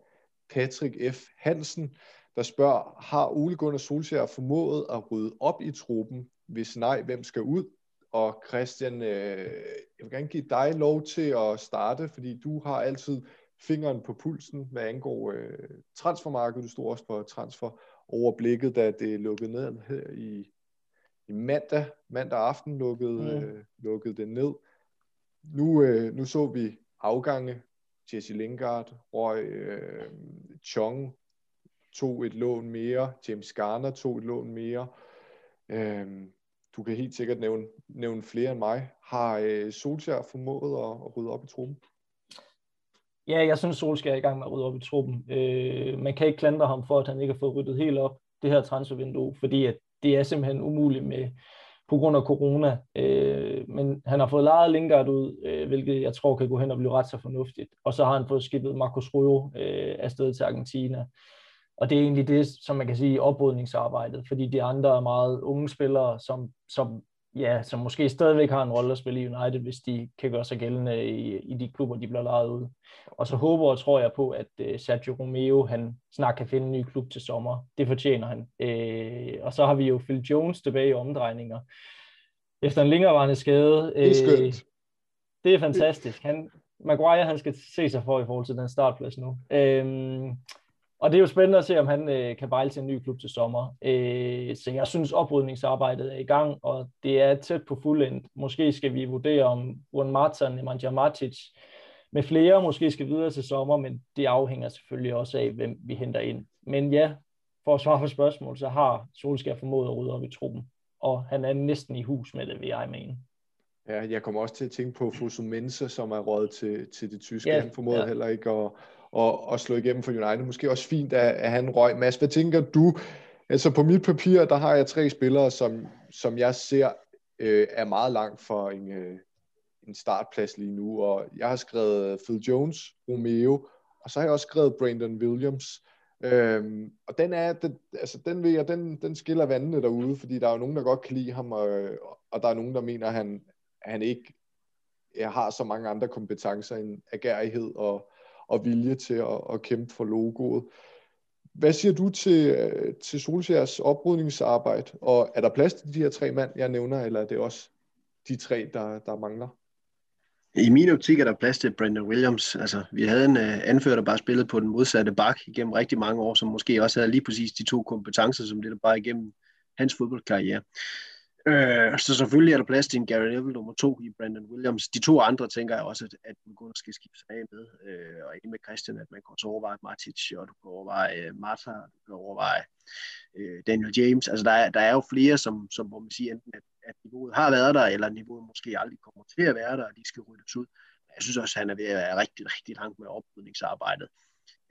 Patrick F. Hansen, der spørger, har Ole Gunnar Solskjaer formået at rydde op i truppen? Hvis nej, hvem skal ud? Og Christian, øh, jeg vil gerne give dig lov til at starte, fordi du har altid fingeren på pulsen, hvad angår øh, transfermarkedet. Du stod også på transfer overblikket, da det lukkede ned her i, i mandag, mandag aften lukkede, mm. øh, lukkede det ned. Nu, øh, nu så vi afgange. Jesse Lingard, Roy øh, Chong tog et lån mere. James Garner tog et lån mere. Øh, du kan helt sikkert nævne, nævne flere end mig. Har øh, Solskjaer formået at, at rydde op i truppen? Ja, jeg synes, Solskjaer er i gang med at rydde op i truppen. Øh, man kan ikke klandre ham for, at han ikke har fået ryddet helt op det her transfervindue, fordi at det er simpelthen umuligt med, på grund af corona. Øh, men han har fået lejet Lingard ud, øh, hvilket jeg tror kan gå hen og blive ret så fornuftigt. Og så har han fået skibet Marcos Røo øh, afsted til Argentina. Og det er egentlig det, som man kan sige, oprydningsarbejdet, fordi de andre er meget unge spillere, som, som ja, som måske stadigvæk har en rolle at spille i United, hvis de kan gøre sig gældende i, i de klubber, de bliver lejet ud. Og så håber og tror jeg på, at uh, Sergio Romeo, han snart kan finde en ny klub til sommer. Det fortjener han. Uh, og så har vi jo Phil Jones tilbage i omdrejninger. Efter en længerevarende skade. det er skønt. Uh, det er fantastisk. Han, Maguire, han skal se sig for i forhold til den startplads nu. Uh, og det er jo spændende at se, om han øh, kan bejle til en ny klub til sommer. Øh, så jeg synes, oprydningsarbejdet er i gang, og det er tæt på end. Måske skal vi vurdere, om Juan Martin, Nemanja Matic med flere måske skal videre til sommer, men det afhænger selvfølgelig også af, hvem vi henter ind. Men ja, for at svare på spørgsmål, så har Solskjaer formået at rydde op i truppen, og han er næsten i hus med det, vil jeg mene. Ja, jeg kommer også til at tænke på Fosumense, som er råd til, til det tyske. Ja, han formåede ja. heller ikke at, at, at slå igennem for United. Måske også fint, at, at han røg. Mads, hvad tænker du? Altså på mit papir, der har jeg tre spillere, som, som jeg ser øh, er meget langt for en, øh, en startplads lige nu. Og jeg har skrevet Phil Jones, Romeo, og så har jeg også skrevet Brandon Williams. Øhm, og den er, den, altså den ved jeg, den, den skiller vandene derude, fordi der er jo nogen, der godt kan lide ham, og, og der er nogen, der mener, at han, han ikke jeg har så mange andre kompetencer end agerighed og, og vilje til at, at kæmpe for logoet. Hvad siger du til, øh, til Solskjærs oprydningsarbejde? Og er der plads til de her tre mand, jeg nævner, eller er det også de tre, der, der mangler? I min optik er der plads til Brandon Williams. Altså, vi havde en uh, anfører, der bare spillede på den modsatte bak igennem rigtig mange år, som måske også havde lige præcis de to kompetencer, som det der bare igennem hans fodboldkarriere. Øh, så selvfølgelig er der plads til en Gary Neville nummer to i Brandon Williams. De to andre tænker jeg også, at, at man skal skifte sig af med. Øh, og ikke med Christian, at man kan også overveje Martic, og du kan overveje uh, Martha, du kan overveje uh, Daniel James. Altså der er, der er jo flere, som, som hvor man siger enten, at, at niveauet har været der, eller niveauet måske aldrig kommer til at være der, og de skal ryddes ud. Jeg synes også, at han er ved at være rigtig, rigtig langt med oprydningsarbejdet.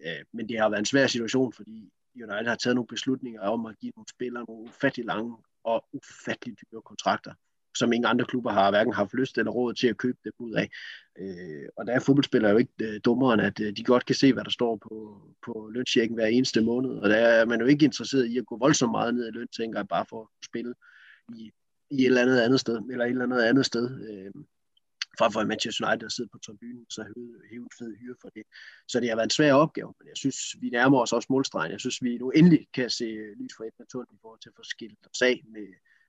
Øh, men det har været en svær situation, fordi United har taget nogle beslutninger om at give nogle spillere nogle ufattelig lange og ufattelig dyre kontrakter, som ingen andre klubber har hverken haft lyst eller råd til at købe dem ud af. Øh, og der er fodboldspillere jo ikke øh, dummere, end at øh, de godt kan se, hvad der står på, på lønsjekken hver eneste måned. Og der er man jo ikke interesseret i at gå voldsomt meget ned i løn, tænker jeg, bare for at spille i, i et eller andet andet sted, eller et eller andet andet sted. Øh, frem for Manchester United der sidde på tribunen, så hæve fed hyre for det. Så det har været en svær opgave, men jeg synes, vi nærmer os også målstregen. Jeg synes, vi nu endelig kan se lys for et naturligt i forhold til at få skilt os af med,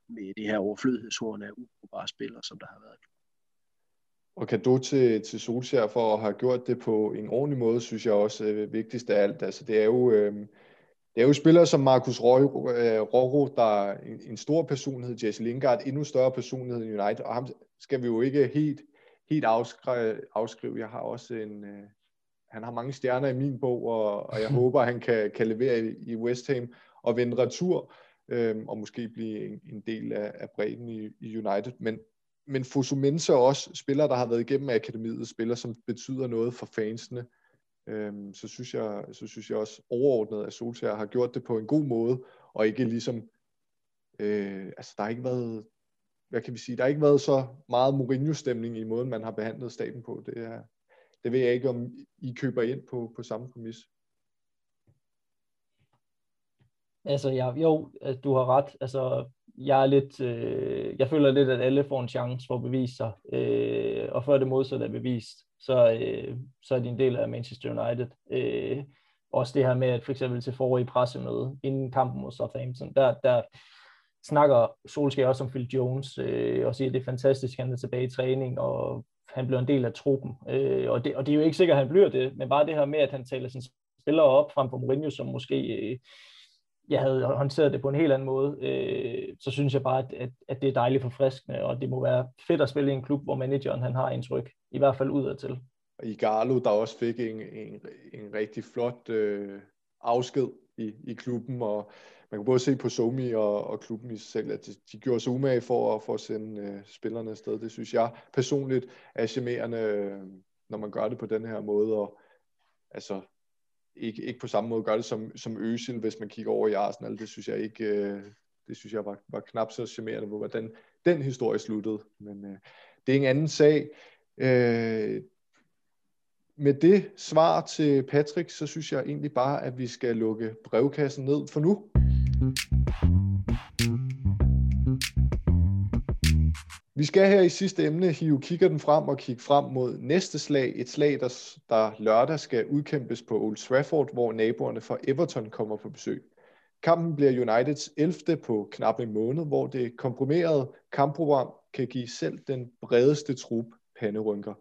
med det her overflødighedshorn af ubrugbare spillere, som der har været. Og kan du til, til Solskjaer for at have gjort det på en ordentlig måde, synes jeg også er øh, vigtigst af alt. Altså, det er jo, øh, det er jo spillere som Markus øh, Roro, der er en, en stor personlighed, Jesse Lingard, endnu større personlighed i United, og ham skal vi jo ikke helt, helt afskrive. afskrive. Jeg har også en, øh, han har mange stjerner i min bog, og, og jeg håber, at han kan, kan levere i, i West Ham og vende retur, øh, og måske blive en, en del af, af bredden i, i United. Men, men Fosumense er også spillere, der har været igennem akademiet, spillere, som betyder noget for fansene. Øhm, så, synes jeg, så synes jeg også overordnet, at Solskjaer har gjort det på en god måde, og ikke ligesom, øh, altså der har ikke været, hvad kan vi sige, der har ikke været så meget Mourinho-stemning i måden, man har behandlet staten på. Det, er, det ved jeg ikke, om I køber ind på, på samme præmis. Altså, ja, jo, øh, du har ret. Altså, jeg er lidt, øh, jeg føler lidt, at alle får en chance for at bevise sig, øh, og før det modsatte er bevist, så, øh, så er de en del af Manchester United. Øh, også det her med, at for eksempel til forrige pressemøde, inden kampen mod Southampton, der, der snakker Solskjaer også om Phil Jones, øh, og siger, at det er fantastisk, at han er tilbage i træning, og han bliver en del af truppen. Øh, og, det, og det er jo ikke sikkert, at han bliver det, men bare det her med, at han taler sine spillere op frem for Mourinho, som måske øh, jeg havde håndteret det på en helt anden måde, øh, så synes jeg bare, at, at, at det er dejligt forfriskende, og det må være fedt at spille i en klub, hvor manageren han har indtryk, i hvert fald udadtil. Og Igalo, der også fik en, en, en rigtig flot øh, afsked i, i klubben, og man kan både se på Somi og, og klubben i sig selv, at de, de gjorde sig umage for, for at sende øh, spillerne afsted. Det synes jeg personligt er charmerende, øh, når man gør det på den her måde, og altså ikke, ikke på samme måde gør det som, som Øsil, hvis man kigger over i Arsenal. Det synes jeg ikke, øh, det synes jeg var, var knap så charmerende, hvordan den historie sluttede. Men øh, det er en anden sag. Øh, med det svar til Patrick, så synes jeg egentlig bare, at vi skal lukke brevkassen ned for nu. Vi skal her i sidste emne hive kigger frem og kigge frem mod næste slag. Et slag, der, der lørdag skal udkæmpes på Old Trafford, hvor naboerne fra Everton kommer på besøg. Kampen bliver Uniteds 11. på knap en måned, hvor det komprimerede kampprogram kan give selv den bredeste trup panderynker.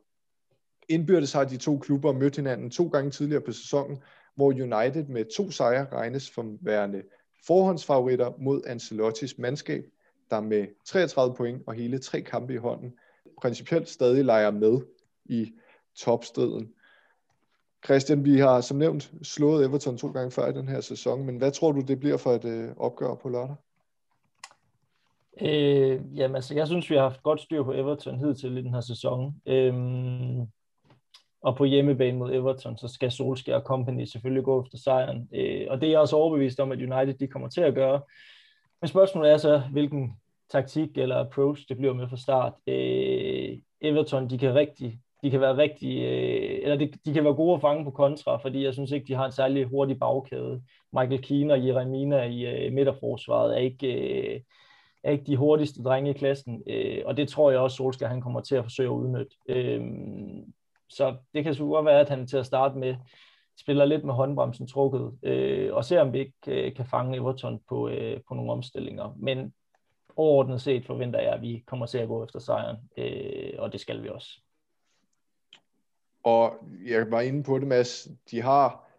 Indbyrdes har de to klubber mødt hinanden to gange tidligere på sæsonen, hvor United med to sejre regnes som værende forhåndsfavoritter mod Ancelottis mandskab, der med 33 point og hele tre kampe i hånden, principielt stadig leger med i topstriden. Christian, vi har som nævnt slået Everton to gange før i den her sæson, men hvad tror du, det bliver for et øh, opgør på lørdag? Øh, jamen altså, jeg synes, vi har haft godt styr på Everton hidtil i den her sæson. Øhm, og på hjemmebane mod Everton, så skal Solskjaer Company selvfølgelig gå efter sejren. Øh, og det er jeg også overbevist om, at United de kommer til at gøre. Men spørgsmålet er så, hvilken taktik eller approach det bliver med fra start. Øh, Everton, de kan rigtig, de kan være rigtig, øh, eller de, de kan være gode at fange på kontra, fordi jeg synes ikke, de har en særlig hurtig bagkæde. Michael Keane og Jeremina i øh, midterforsvaret er ikke, øh, er ikke de hurtigste drenge i klassen, øh, og det tror jeg også, Solskjaer han kommer til at forsøge at udnytte. Øh, så det kan så være, at han til at starte med spiller lidt med håndbremsen trukket, øh, og ser om vi ikke øh, kan fange Everton på, øh, på nogle omstillinger. Men overordnet set forventer jeg, at vi kommer til at gå efter sejren, øh, og det skal vi også. Og jeg var inde på det, Mads. De har,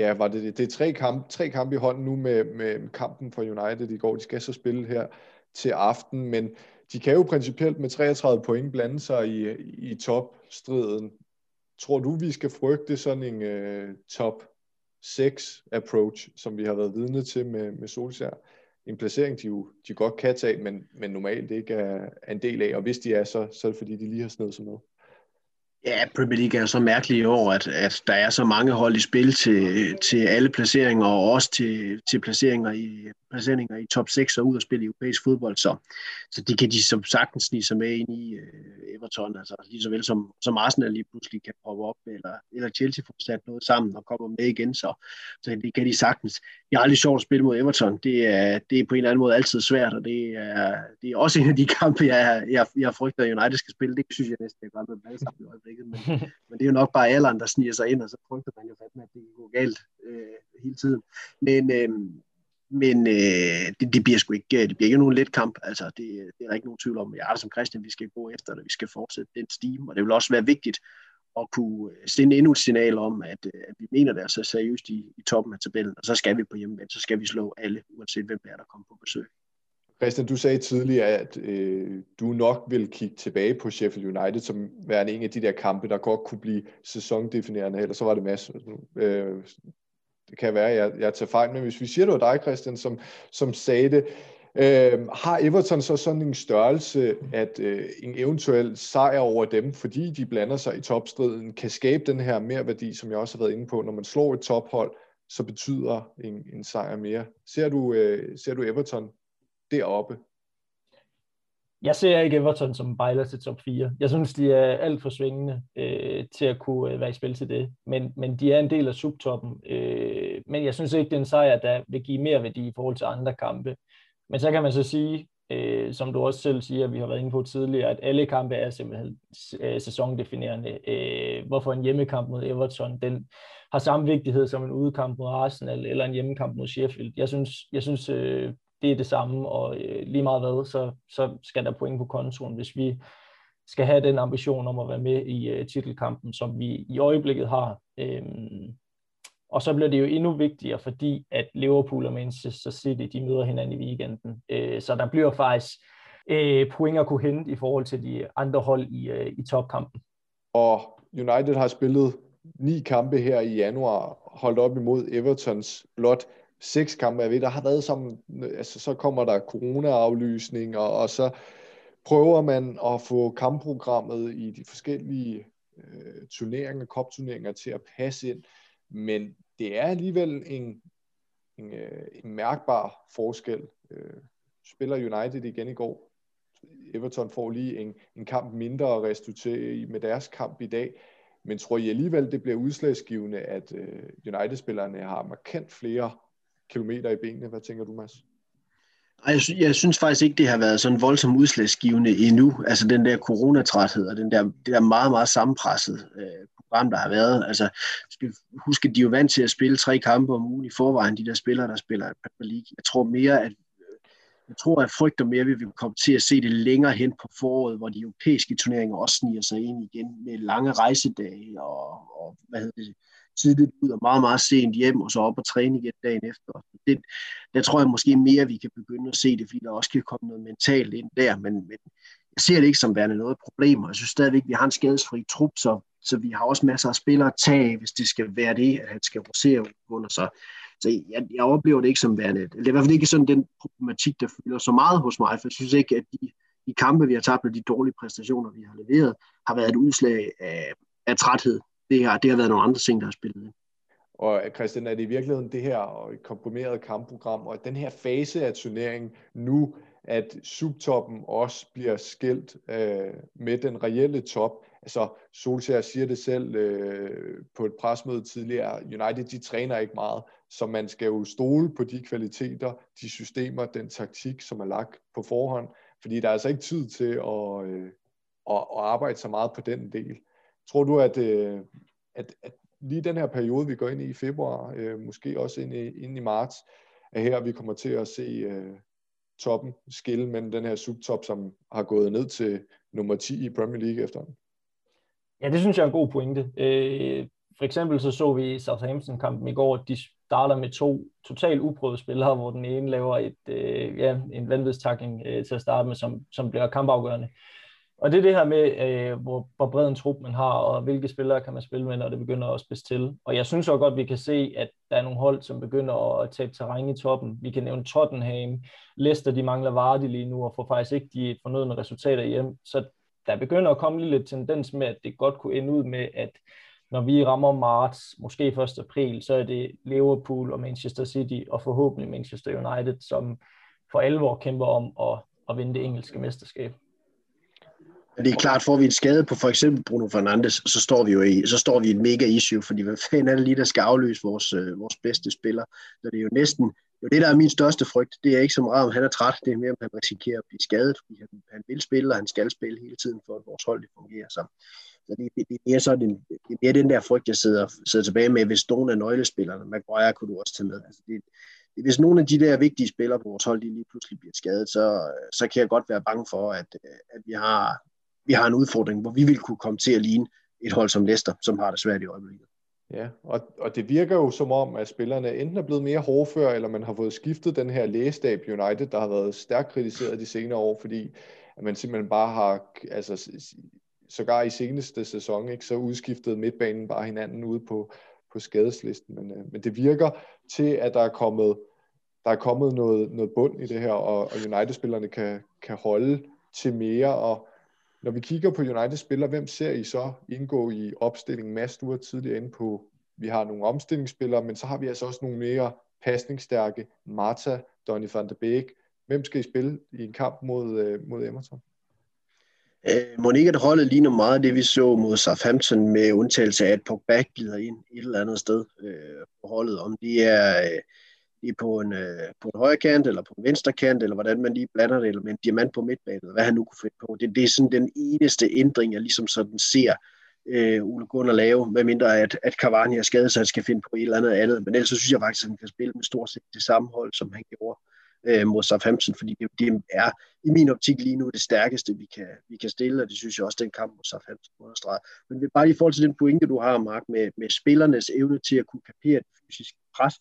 ja, var det, det er tre kampe, tre kampe i hånden nu med, med kampen for United i går. De skal så spille her til aften, men de kan jo principielt med 33 point blande sig i, i top striden. Tror du, vi skal frygte sådan en uh, top 6 approach, som vi har været vidne til med, med Solskjaer? En placering, de jo de godt kan tage, men, men normalt ikke er, er en del af. Og hvis de er, så, så er det fordi, de lige har snedet sig med. Ja, Premier League er så mærkelig i år, at, at der er så mange hold i spil til, til alle placeringer, og også til, til placeringer, i, placeringer i top 6 og ud og spille i europæisk fodbold. Så, så det kan de som sagtens snige sig med ind i uh, Everton, altså lige så vel som, som Arsenal lige pludselig kan poppe op, eller, eller Chelsea får sat noget sammen og kommer med igen, så, så det kan de sagtens det er aldrig sjovt at spille mod Everton. Det er, det er på en eller anden måde altid svært, og det er, det er også en af de kampe, jeg, jeg, jeg frygter, at United skal spille. Det synes jeg næsten, jeg gør med alle sammen i øjeblikket. Men, men det er jo nok bare alderen, der sniger sig ind, og så frygter man jo fandme, at det går galt øh, hele tiden. Men, øh, men øh, det, det, bliver sgu ikke, det bliver ikke nogen let kamp. Altså, det, det er der ikke nogen tvivl om. Jeg er som Christian, vi skal gå efter det, vi skal fortsætte den stime, og det vil også være vigtigt at kunne øh, sende endnu et signal om, at, øh, at vi mener det er så seriøst i, i toppen af tabellen, og så skal vi på hjemmebane, så skal vi slå alle, uanset hvem der er, der kommer på besøg. Christian, du sagde tidligere, at øh, du nok vil kigge tilbage på Sheffield United som værende en af de der kampe, der godt kunne blive sæsondefinerende, eller så var det masser. Øh, det kan være, at jeg, jeg tager fejl, men hvis vi siger, det var dig, Christian, som, som sagde det, Øh, har Everton så sådan en størrelse, at øh, en eventuel sejr over dem, fordi de blander sig i topstriden, kan skabe den her mere værdi, som jeg også har været inde på. Når man slår et tophold, så betyder en, en sejr mere. Ser du, øh, ser du Everton deroppe? Jeg ser ikke Everton som bejler til top 4. Jeg synes, de er alt for svingende øh, til at kunne øh, være i spil til det. Men, men de er en del af subtoppen. Øh, men jeg synes ikke, det er en sejr, der vil give mere værdi i forhold til andre kampe. Men så kan man så sige, øh, som du også selv siger, vi har været inde på tidligere, at alle kampe er simpelthen øh, sæsondefinerende. Øh, hvorfor en hjemmekamp mod Everton, den har samme vigtighed som en udekamp mod Arsenal eller en hjemmekamp mod Sheffield. Jeg synes, jeg synes øh, det er det samme, og øh, lige meget hvad, så, så skal der point på kontoen, hvis vi skal have den ambition om at være med i øh, titelkampen, som vi i øjeblikket har. Øh, og så bliver det jo endnu vigtigere, fordi at Liverpool og Manchester City, de møder hinanden i weekenden. Øh, så der bliver faktisk øh, point at kunne hente i forhold til de andre hold i, øh, i topkampen. Og United har spillet ni kampe her i januar, holdt op imod Evertons blot seks kampe. Jeg ved, der har været som, altså så kommer der corona-aflysning, og, og så prøver man at få kampprogrammet i de forskellige øh, turneringer, kopturneringer til at passe ind. Men det er alligevel en, en, øh, en mærkbar forskel. Øh, spiller United igen i går. Everton får lige en, en kamp mindre at restituere med deres kamp i dag. Men tror I alligevel, det bliver udslagsgivende, at øh, United-spillerne har markant flere kilometer i benene? Hvad tænker du, Mads? Jeg, jeg synes faktisk ikke, det har været sådan voldsomt udslagsgivende endnu. Altså den der coronatræthed og den der, det der meget, meget sammenpresset øh, program, der har været. Altså, skal huske, de er jo vant til at spille tre kampe om ugen i forvejen, de der spillere, der spiller i Premier League. Jeg tror mere, at øh, jeg tror, at frygter mere, at vi vil komme til at se det længere hen på foråret, hvor de europæiske turneringer også sniger sig ind igen med lange rejsedage og, og hvad hedder det, tidligt ud og meget, meget sent hjem, og så op og træne igen dagen efter. Det, der tror jeg måske mere, vi kan begynde at se det, fordi der også kan komme noget mentalt ind der, men, men jeg ser det ikke som værende noget problem, og jeg synes stadigvæk, at vi har en skadesfri trup, så, så vi har også masser af spillere at tage, hvis det skal være det, at han skal rosere under sig. Så jeg, jeg oplever det ikke som værende, det er i hvert fald ikke sådan den problematik, der fylder så meget hos mig, for jeg synes ikke, at de, de kampe, vi har tabt, og de dårlige præstationer, vi har leveret, har været et udslag af, af træthed. Det har, det har været nogle andre ting, der har spillet ind. Og Christian, er det i virkeligheden det her komprimerede et kampprogram, og den her fase af turneringen nu, at subtoppen også bliver skilt øh, med den reelle top. Altså, Solskjaer siger det selv øh, på et presmøde tidligere, United, de træner ikke meget, så man skal jo stole på de kvaliteter, de systemer, den taktik, som er lagt på forhånd, fordi der er altså ikke tid til at, øh, at, at arbejde så meget på den del. Tror du, at, øh, at, at lige den her periode, vi går ind i i februar, øh, måske også ind i, ind i marts, er her, vi kommer til at se øh, toppen skille mellem den her subtop, som har gået ned til nummer 10 i Premier League efter Ja, det synes jeg er en god pointe. Øh, for eksempel så så vi i Southampton-kampen i går, at de starter med to totalt uprøvede spillere, hvor den ene laver et, øh, ja, en vanvidstakling øh, til at starte med, som, som bliver kampafgørende. Og det er det her med, øh, hvor, hvor bred en trup man har, og hvilke spillere kan man spille med, når det begynder at spidse til. Og jeg synes også godt, vi kan se, at der er nogle hold, som begynder at tabe terræn i toppen. Vi kan nævne Tottenham, Leicester, de mangler Vardy lige nu, og får faktisk ikke de fornødne resultater hjem. Så der begynder at komme lidt tendens med, at det godt kunne ende ud med, at når vi rammer marts, måske 1. april, så er det Liverpool og Manchester City, og forhåbentlig Manchester United, som for alvor kæmper om at, at vinde det engelske mesterskab. Men det er klart, får vi en skade på for eksempel Bruno Fernandes, så står vi jo i, så står vi i et mega issue, fordi hvad fanden er det lige, der skal afløse vores, øh, vores bedste spiller? Så det er jo næsten, jo det der er min største frygt, det er ikke så meget, om han er træt, det er mere, om han risikerer at blive skadet, fordi han, han vil spille, og han skal spille hele tiden, for at vores hold det fungerer. Så, så det, det, det, er mere sådan, det er mere den der frygt, jeg sidder, sidder tilbage med, hvis nogen af nøglespillerne, Maguire kunne du også tage med. Altså det, det, hvis nogle af de der vigtige spillere på vores hold, de lige pludselig bliver skadet, så, så kan jeg godt være bange for, at, at vi, har, vi har en udfordring, hvor vi vil kunne komme til at ligne et hold som Leicester, som har det svært i øjeblikket. Ja, og, og det virker jo som om, at spillerne enten er blevet mere hårdfør, eller man har fået skiftet den her lægestab United, der har været stærkt kritiseret de senere år, fordi at man simpelthen bare har, altså sågar i seneste sæson, ikke, så udskiftet midtbanen bare hinanden ude på, på skadeslisten. Men, øh, men det virker til, at der er kommet, der er kommet noget, noget bund i det her, og, og United-spillerne kan, kan holde til mere, og når vi kigger på United-spillere, hvem ser I så indgå i opstillingen? Mads, du var tidligere inde på, vi har nogle omstillingsspillere, men så har vi altså også nogle mere pasningsstærke. Marta, Donny van de Beek. Hvem skal I spille i en kamp mod, øh, mod Emerson? Øh, Monika, det holdet ligner meget det, vi så mod Southampton, med undtagelse af, at Pogba glider ind et eller andet sted øh, på holdet. Om de er, øh, i på, en, øh, på en højre kant, eller på en venstre kant, eller hvordan man lige blander det, eller med en diamant på midtbanen, eller hvad han nu kunne finde på. Det, det er sådan den eneste ændring, jeg ligesom sådan ser øh, Ole Gunnar lave, medmindre at, at Cavani er skadet, så han skal finde på et eller andet andet. Men ellers så synes jeg faktisk, at han kan spille med stort set det samme hold, som han gjorde øh, mod Southampton, fordi det, det er i min optik lige nu det stærkeste, vi kan, vi kan stille, og det synes jeg også, den kamp mod Southampton understreger. Men bare i forhold til den pointe, du har, Mark, med, med spillernes evne til at kunne kapere det fysiske pres,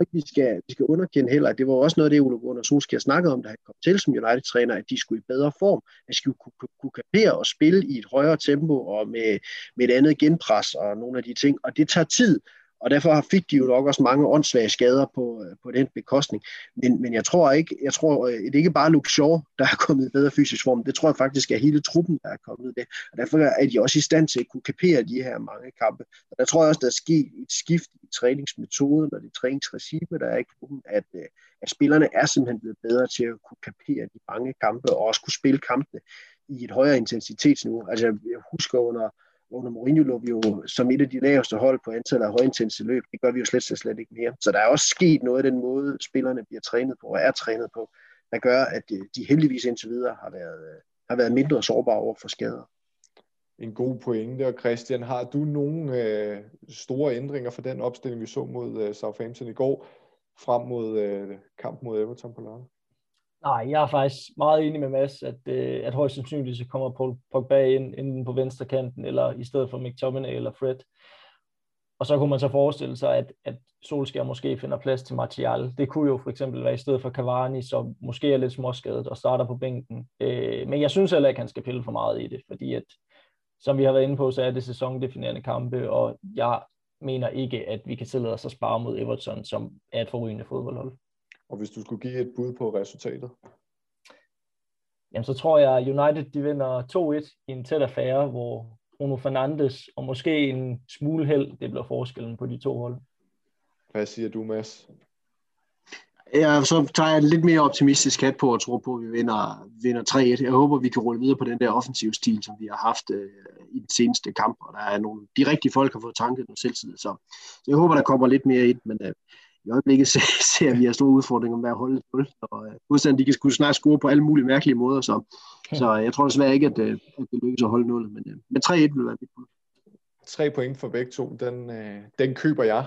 ikke, vi skal, vi skal underkende heller, at det var også noget af det, Ole Gunnar Solskjaer snakkede om, da han kom til som United-træner, at de skulle i bedre form, at de skulle kunne, kunne, kunne kapere og spille i et højere tempo og med, med et andet genpres og nogle af de ting. Og det tager tid, og derfor fik de jo nok også mange åndssvage skader på, øh, på den bekostning. Men, men jeg tror ikke, jeg tror, øh, det er ikke bare Luke Shaw, der er kommet i bedre fysisk form. Det tror jeg faktisk er hele truppen, der er kommet det. Og derfor er de også i stand til at kunne kapere de her mange kampe. Og der tror jeg også, der er sket et skift i træningsmetoden og det træningsregime, der er i klubben, at, øh, at spillerne er simpelthen blevet bedre til at kunne kapere de mange kampe og også kunne spille kampene i et højere intensitetsniveau. Altså jeg husker under under Mourinho lå vi jo som et af de laveste hold på antallet af højintense løb. Det gør vi jo slet, slet, ikke mere. Så der er også sket noget af den måde, spillerne bliver trænet på og er trænet på, der gør, at øh, de heldigvis indtil videre har været, øh, har været mindre sårbare over for skader. En god pointe, og Christian, har du nogle øh, store ændringer for den opstilling, vi så mod øh, Southampton i går, frem mod øh, kamp mod Everton på lørdag? Nej, jeg er faktisk meget enig med Mads, at, øh, at højst sandsynligt så kommer Paul Pogba ind, enten på venstre kanten, eller i stedet for McTominay eller Fred. Og så kunne man så forestille sig, at, at Solskjaer måske finder plads til Martial. Det kunne jo for eksempel være i stedet for Cavani, som måske er lidt småskadet og starter på bænken. Øh, men jeg synes heller ikke, han skal pille for meget i det, fordi at, som vi har været inde på, så er det sæsondefinerende kampe, og jeg mener ikke, at vi kan tillade os at spare mod Everton, som er et forrygende fodboldhold. Og hvis du skulle give et bud på resultatet? Jamen, så tror jeg, United de vinder 2-1 i en tæt affære, hvor Bruno Fernandes og måske en smule held, det bliver forskellen på de to hold. Hvad siger du, Mads? Ja, så tager jeg en lidt mere optimistisk hat på og tror på, at vi vinder, vinder 3-1. Jeg håber, vi kan rulle videre på den der offensive stil, som vi har haft øh, i den seneste kamp. Og der er nogle, de rigtige folk har fået tanket noget selvtid. Så, så jeg håber, der kommer lidt mere ind. Men øh, i øjeblikket ser, ser vi har store udfordringer med at holde et nul, og uh, de kan skulle snart score på alle mulige mærkelige måder, så, ja. så jeg tror desværre ikke, at, øh, at det lykkes at holde nullet, men, men 3-1 vil være mit bud. Tre point for begge to, den, den køber jeg.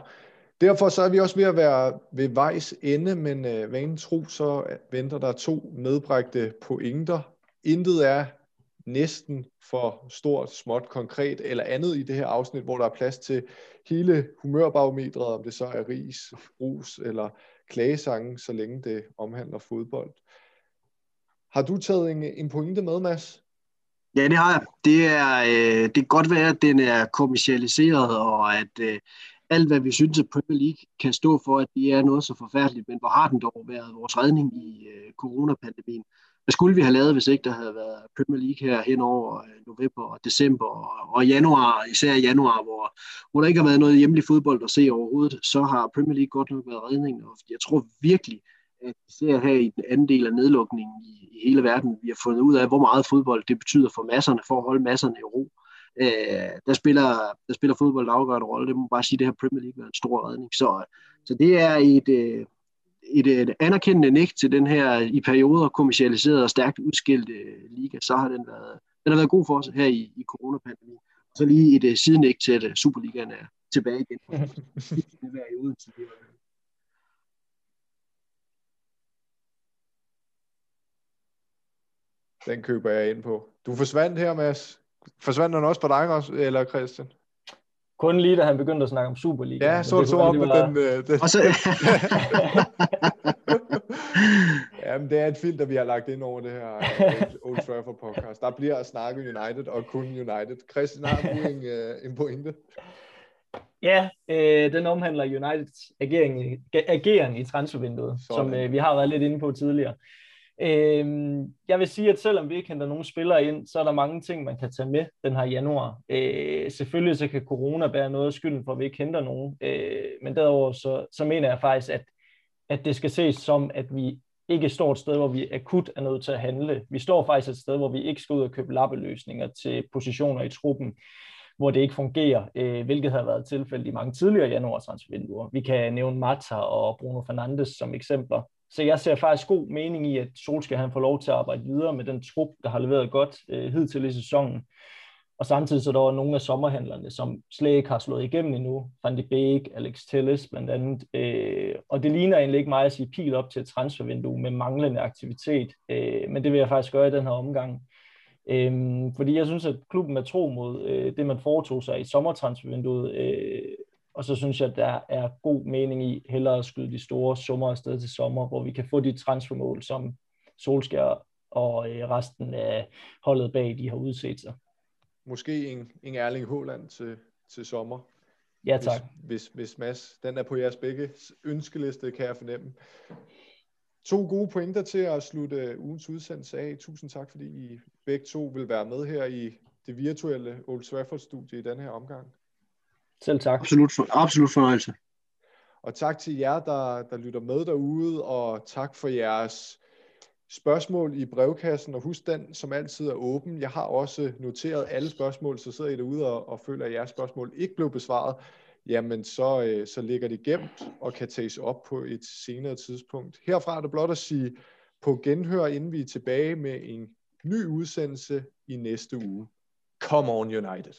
Derfor så er vi også ved at være ved vejs ende, men uh, vanen tro, så venter der to medbragte pointer. Intet er næsten for stort, småt, konkret eller andet i det her afsnit, hvor der er plads til hele humørbarometret, om det så er ris, rus eller klagesange, så længe det omhandler fodbold. Har du taget en, en pointe med, Mads? Ja, det har jeg. Det er, øh, det kan godt være, at den er kommercialiseret, og at øh, alt, hvad vi synes, at Premier League kan stå for, at det er noget så forfærdeligt, men hvor har den dog været vores redning i øh, coronapandemien? Hvad skulle vi have lavet, hvis ikke der havde været Premier League her hen over øh, november og december og, og januar, især januar, hvor, hvor der ikke har været noget hjemlig fodbold at se overhovedet, så har Premier League godt nok været redningen. og jeg tror virkelig, at ser her i den anden del af nedlukningen i, i hele verden, vi har fundet ud af, hvor meget fodbold det betyder for masserne, for at holde masserne i ro. Øh, der, spiller, der spiller fodbold en afgørende rolle. Det må man bare sige, det her Premier League er en stor redning. Så, så det er et, øh, et, et anerkendende nik til den her i perioder kommercialiserede og stærkt udskilte øh, liga. Så har den været, den har været god for os her i, i coronapandemien. Så lige et uh, sidenik til, at øh, Superligaen er tilbage igen. det er i uden til det Den køber jeg ind på. Du forsvandt her, Mads. Forsvandt den også på dig, også, eller Christian? Kun lige da han begyndte at snakke om Superliga. Ja, så du så op med den... Øh, den. Og så... Jamen, det er et filter, vi har lagt ind over det her øh, Old Trafford podcast. Der bliver snakket United og kun United. Christian, har du en, øh, en pointe? Ja, øh, den omhandler Uniteds agering, agering i transfervinduet, Sådan. som øh, vi har været lidt inde på tidligere. Øh, jeg vil sige, at selvom vi ikke henter nogen spillere ind, så er der mange ting, man kan tage med den her januar. Øh, selvfølgelig så kan corona bære noget af skylden for, at vi ikke henter nogen. Øh, men derudover så, så mener jeg faktisk, at, at det skal ses som, at vi ikke står et sted, hvor vi akut er nødt til at handle. Vi står faktisk et sted, hvor vi ikke skal ud og købe lappeløsninger til positioner i truppen, hvor det ikke fungerer, øh, hvilket har været tilfældet i mange tidligere januar transfervinduer. Vi kan nævne Mata og Bruno Fernandes som eksempler. Så jeg ser faktisk god mening i, at Solskjaer han får lov til at arbejde videre med den trup, der har leveret godt øh, hidtil i sæsonen. Og samtidig så der var nogle af sommerhandlerne, som slet ikke har slået igennem endnu. Van de Beek, Alex Telles blandt andet. Øh, og det ligner egentlig ikke mig at sige pil op til et transfervindue med manglende aktivitet. Øh, men det vil jeg faktisk gøre i den her omgang. Øh, fordi jeg synes, at klubben er tro mod øh, det, man foretog sig i sommertransfervinduet. Øh, og så synes jeg, at der er god mening i hellere at skyde de store summer afsted til sommer, hvor vi kan få de transfermål, som Solskjaer og øh, resten af holdet bag de har udset sig. Måske en, en Erling Haaland til, til sommer. Ja, tak. Hvis, hvis, hvis Mads, den er på jeres begge ønskeliste, kan jeg fornemme. To gode pointer til at slutte ugens udsendelse af. Tusind tak, fordi I begge to vil være med her i det virtuelle Old Trafford-studie i den her omgang. Selv tak. Absolut, for, absolut fornøjelse. Og tak til jer, der, der lytter med derude, og tak for jeres spørgsmål i brevkassen, og husk den, som altid er åben. Jeg har også noteret alle spørgsmål, så sidder I derude og, og føler, at jeres spørgsmål ikke blev besvaret, jamen så, øh, så ligger det gemt og kan tages op på et senere tidspunkt. Herfra er det blot at sige på genhør, inden vi er tilbage med en ny udsendelse i næste uge. Come on United!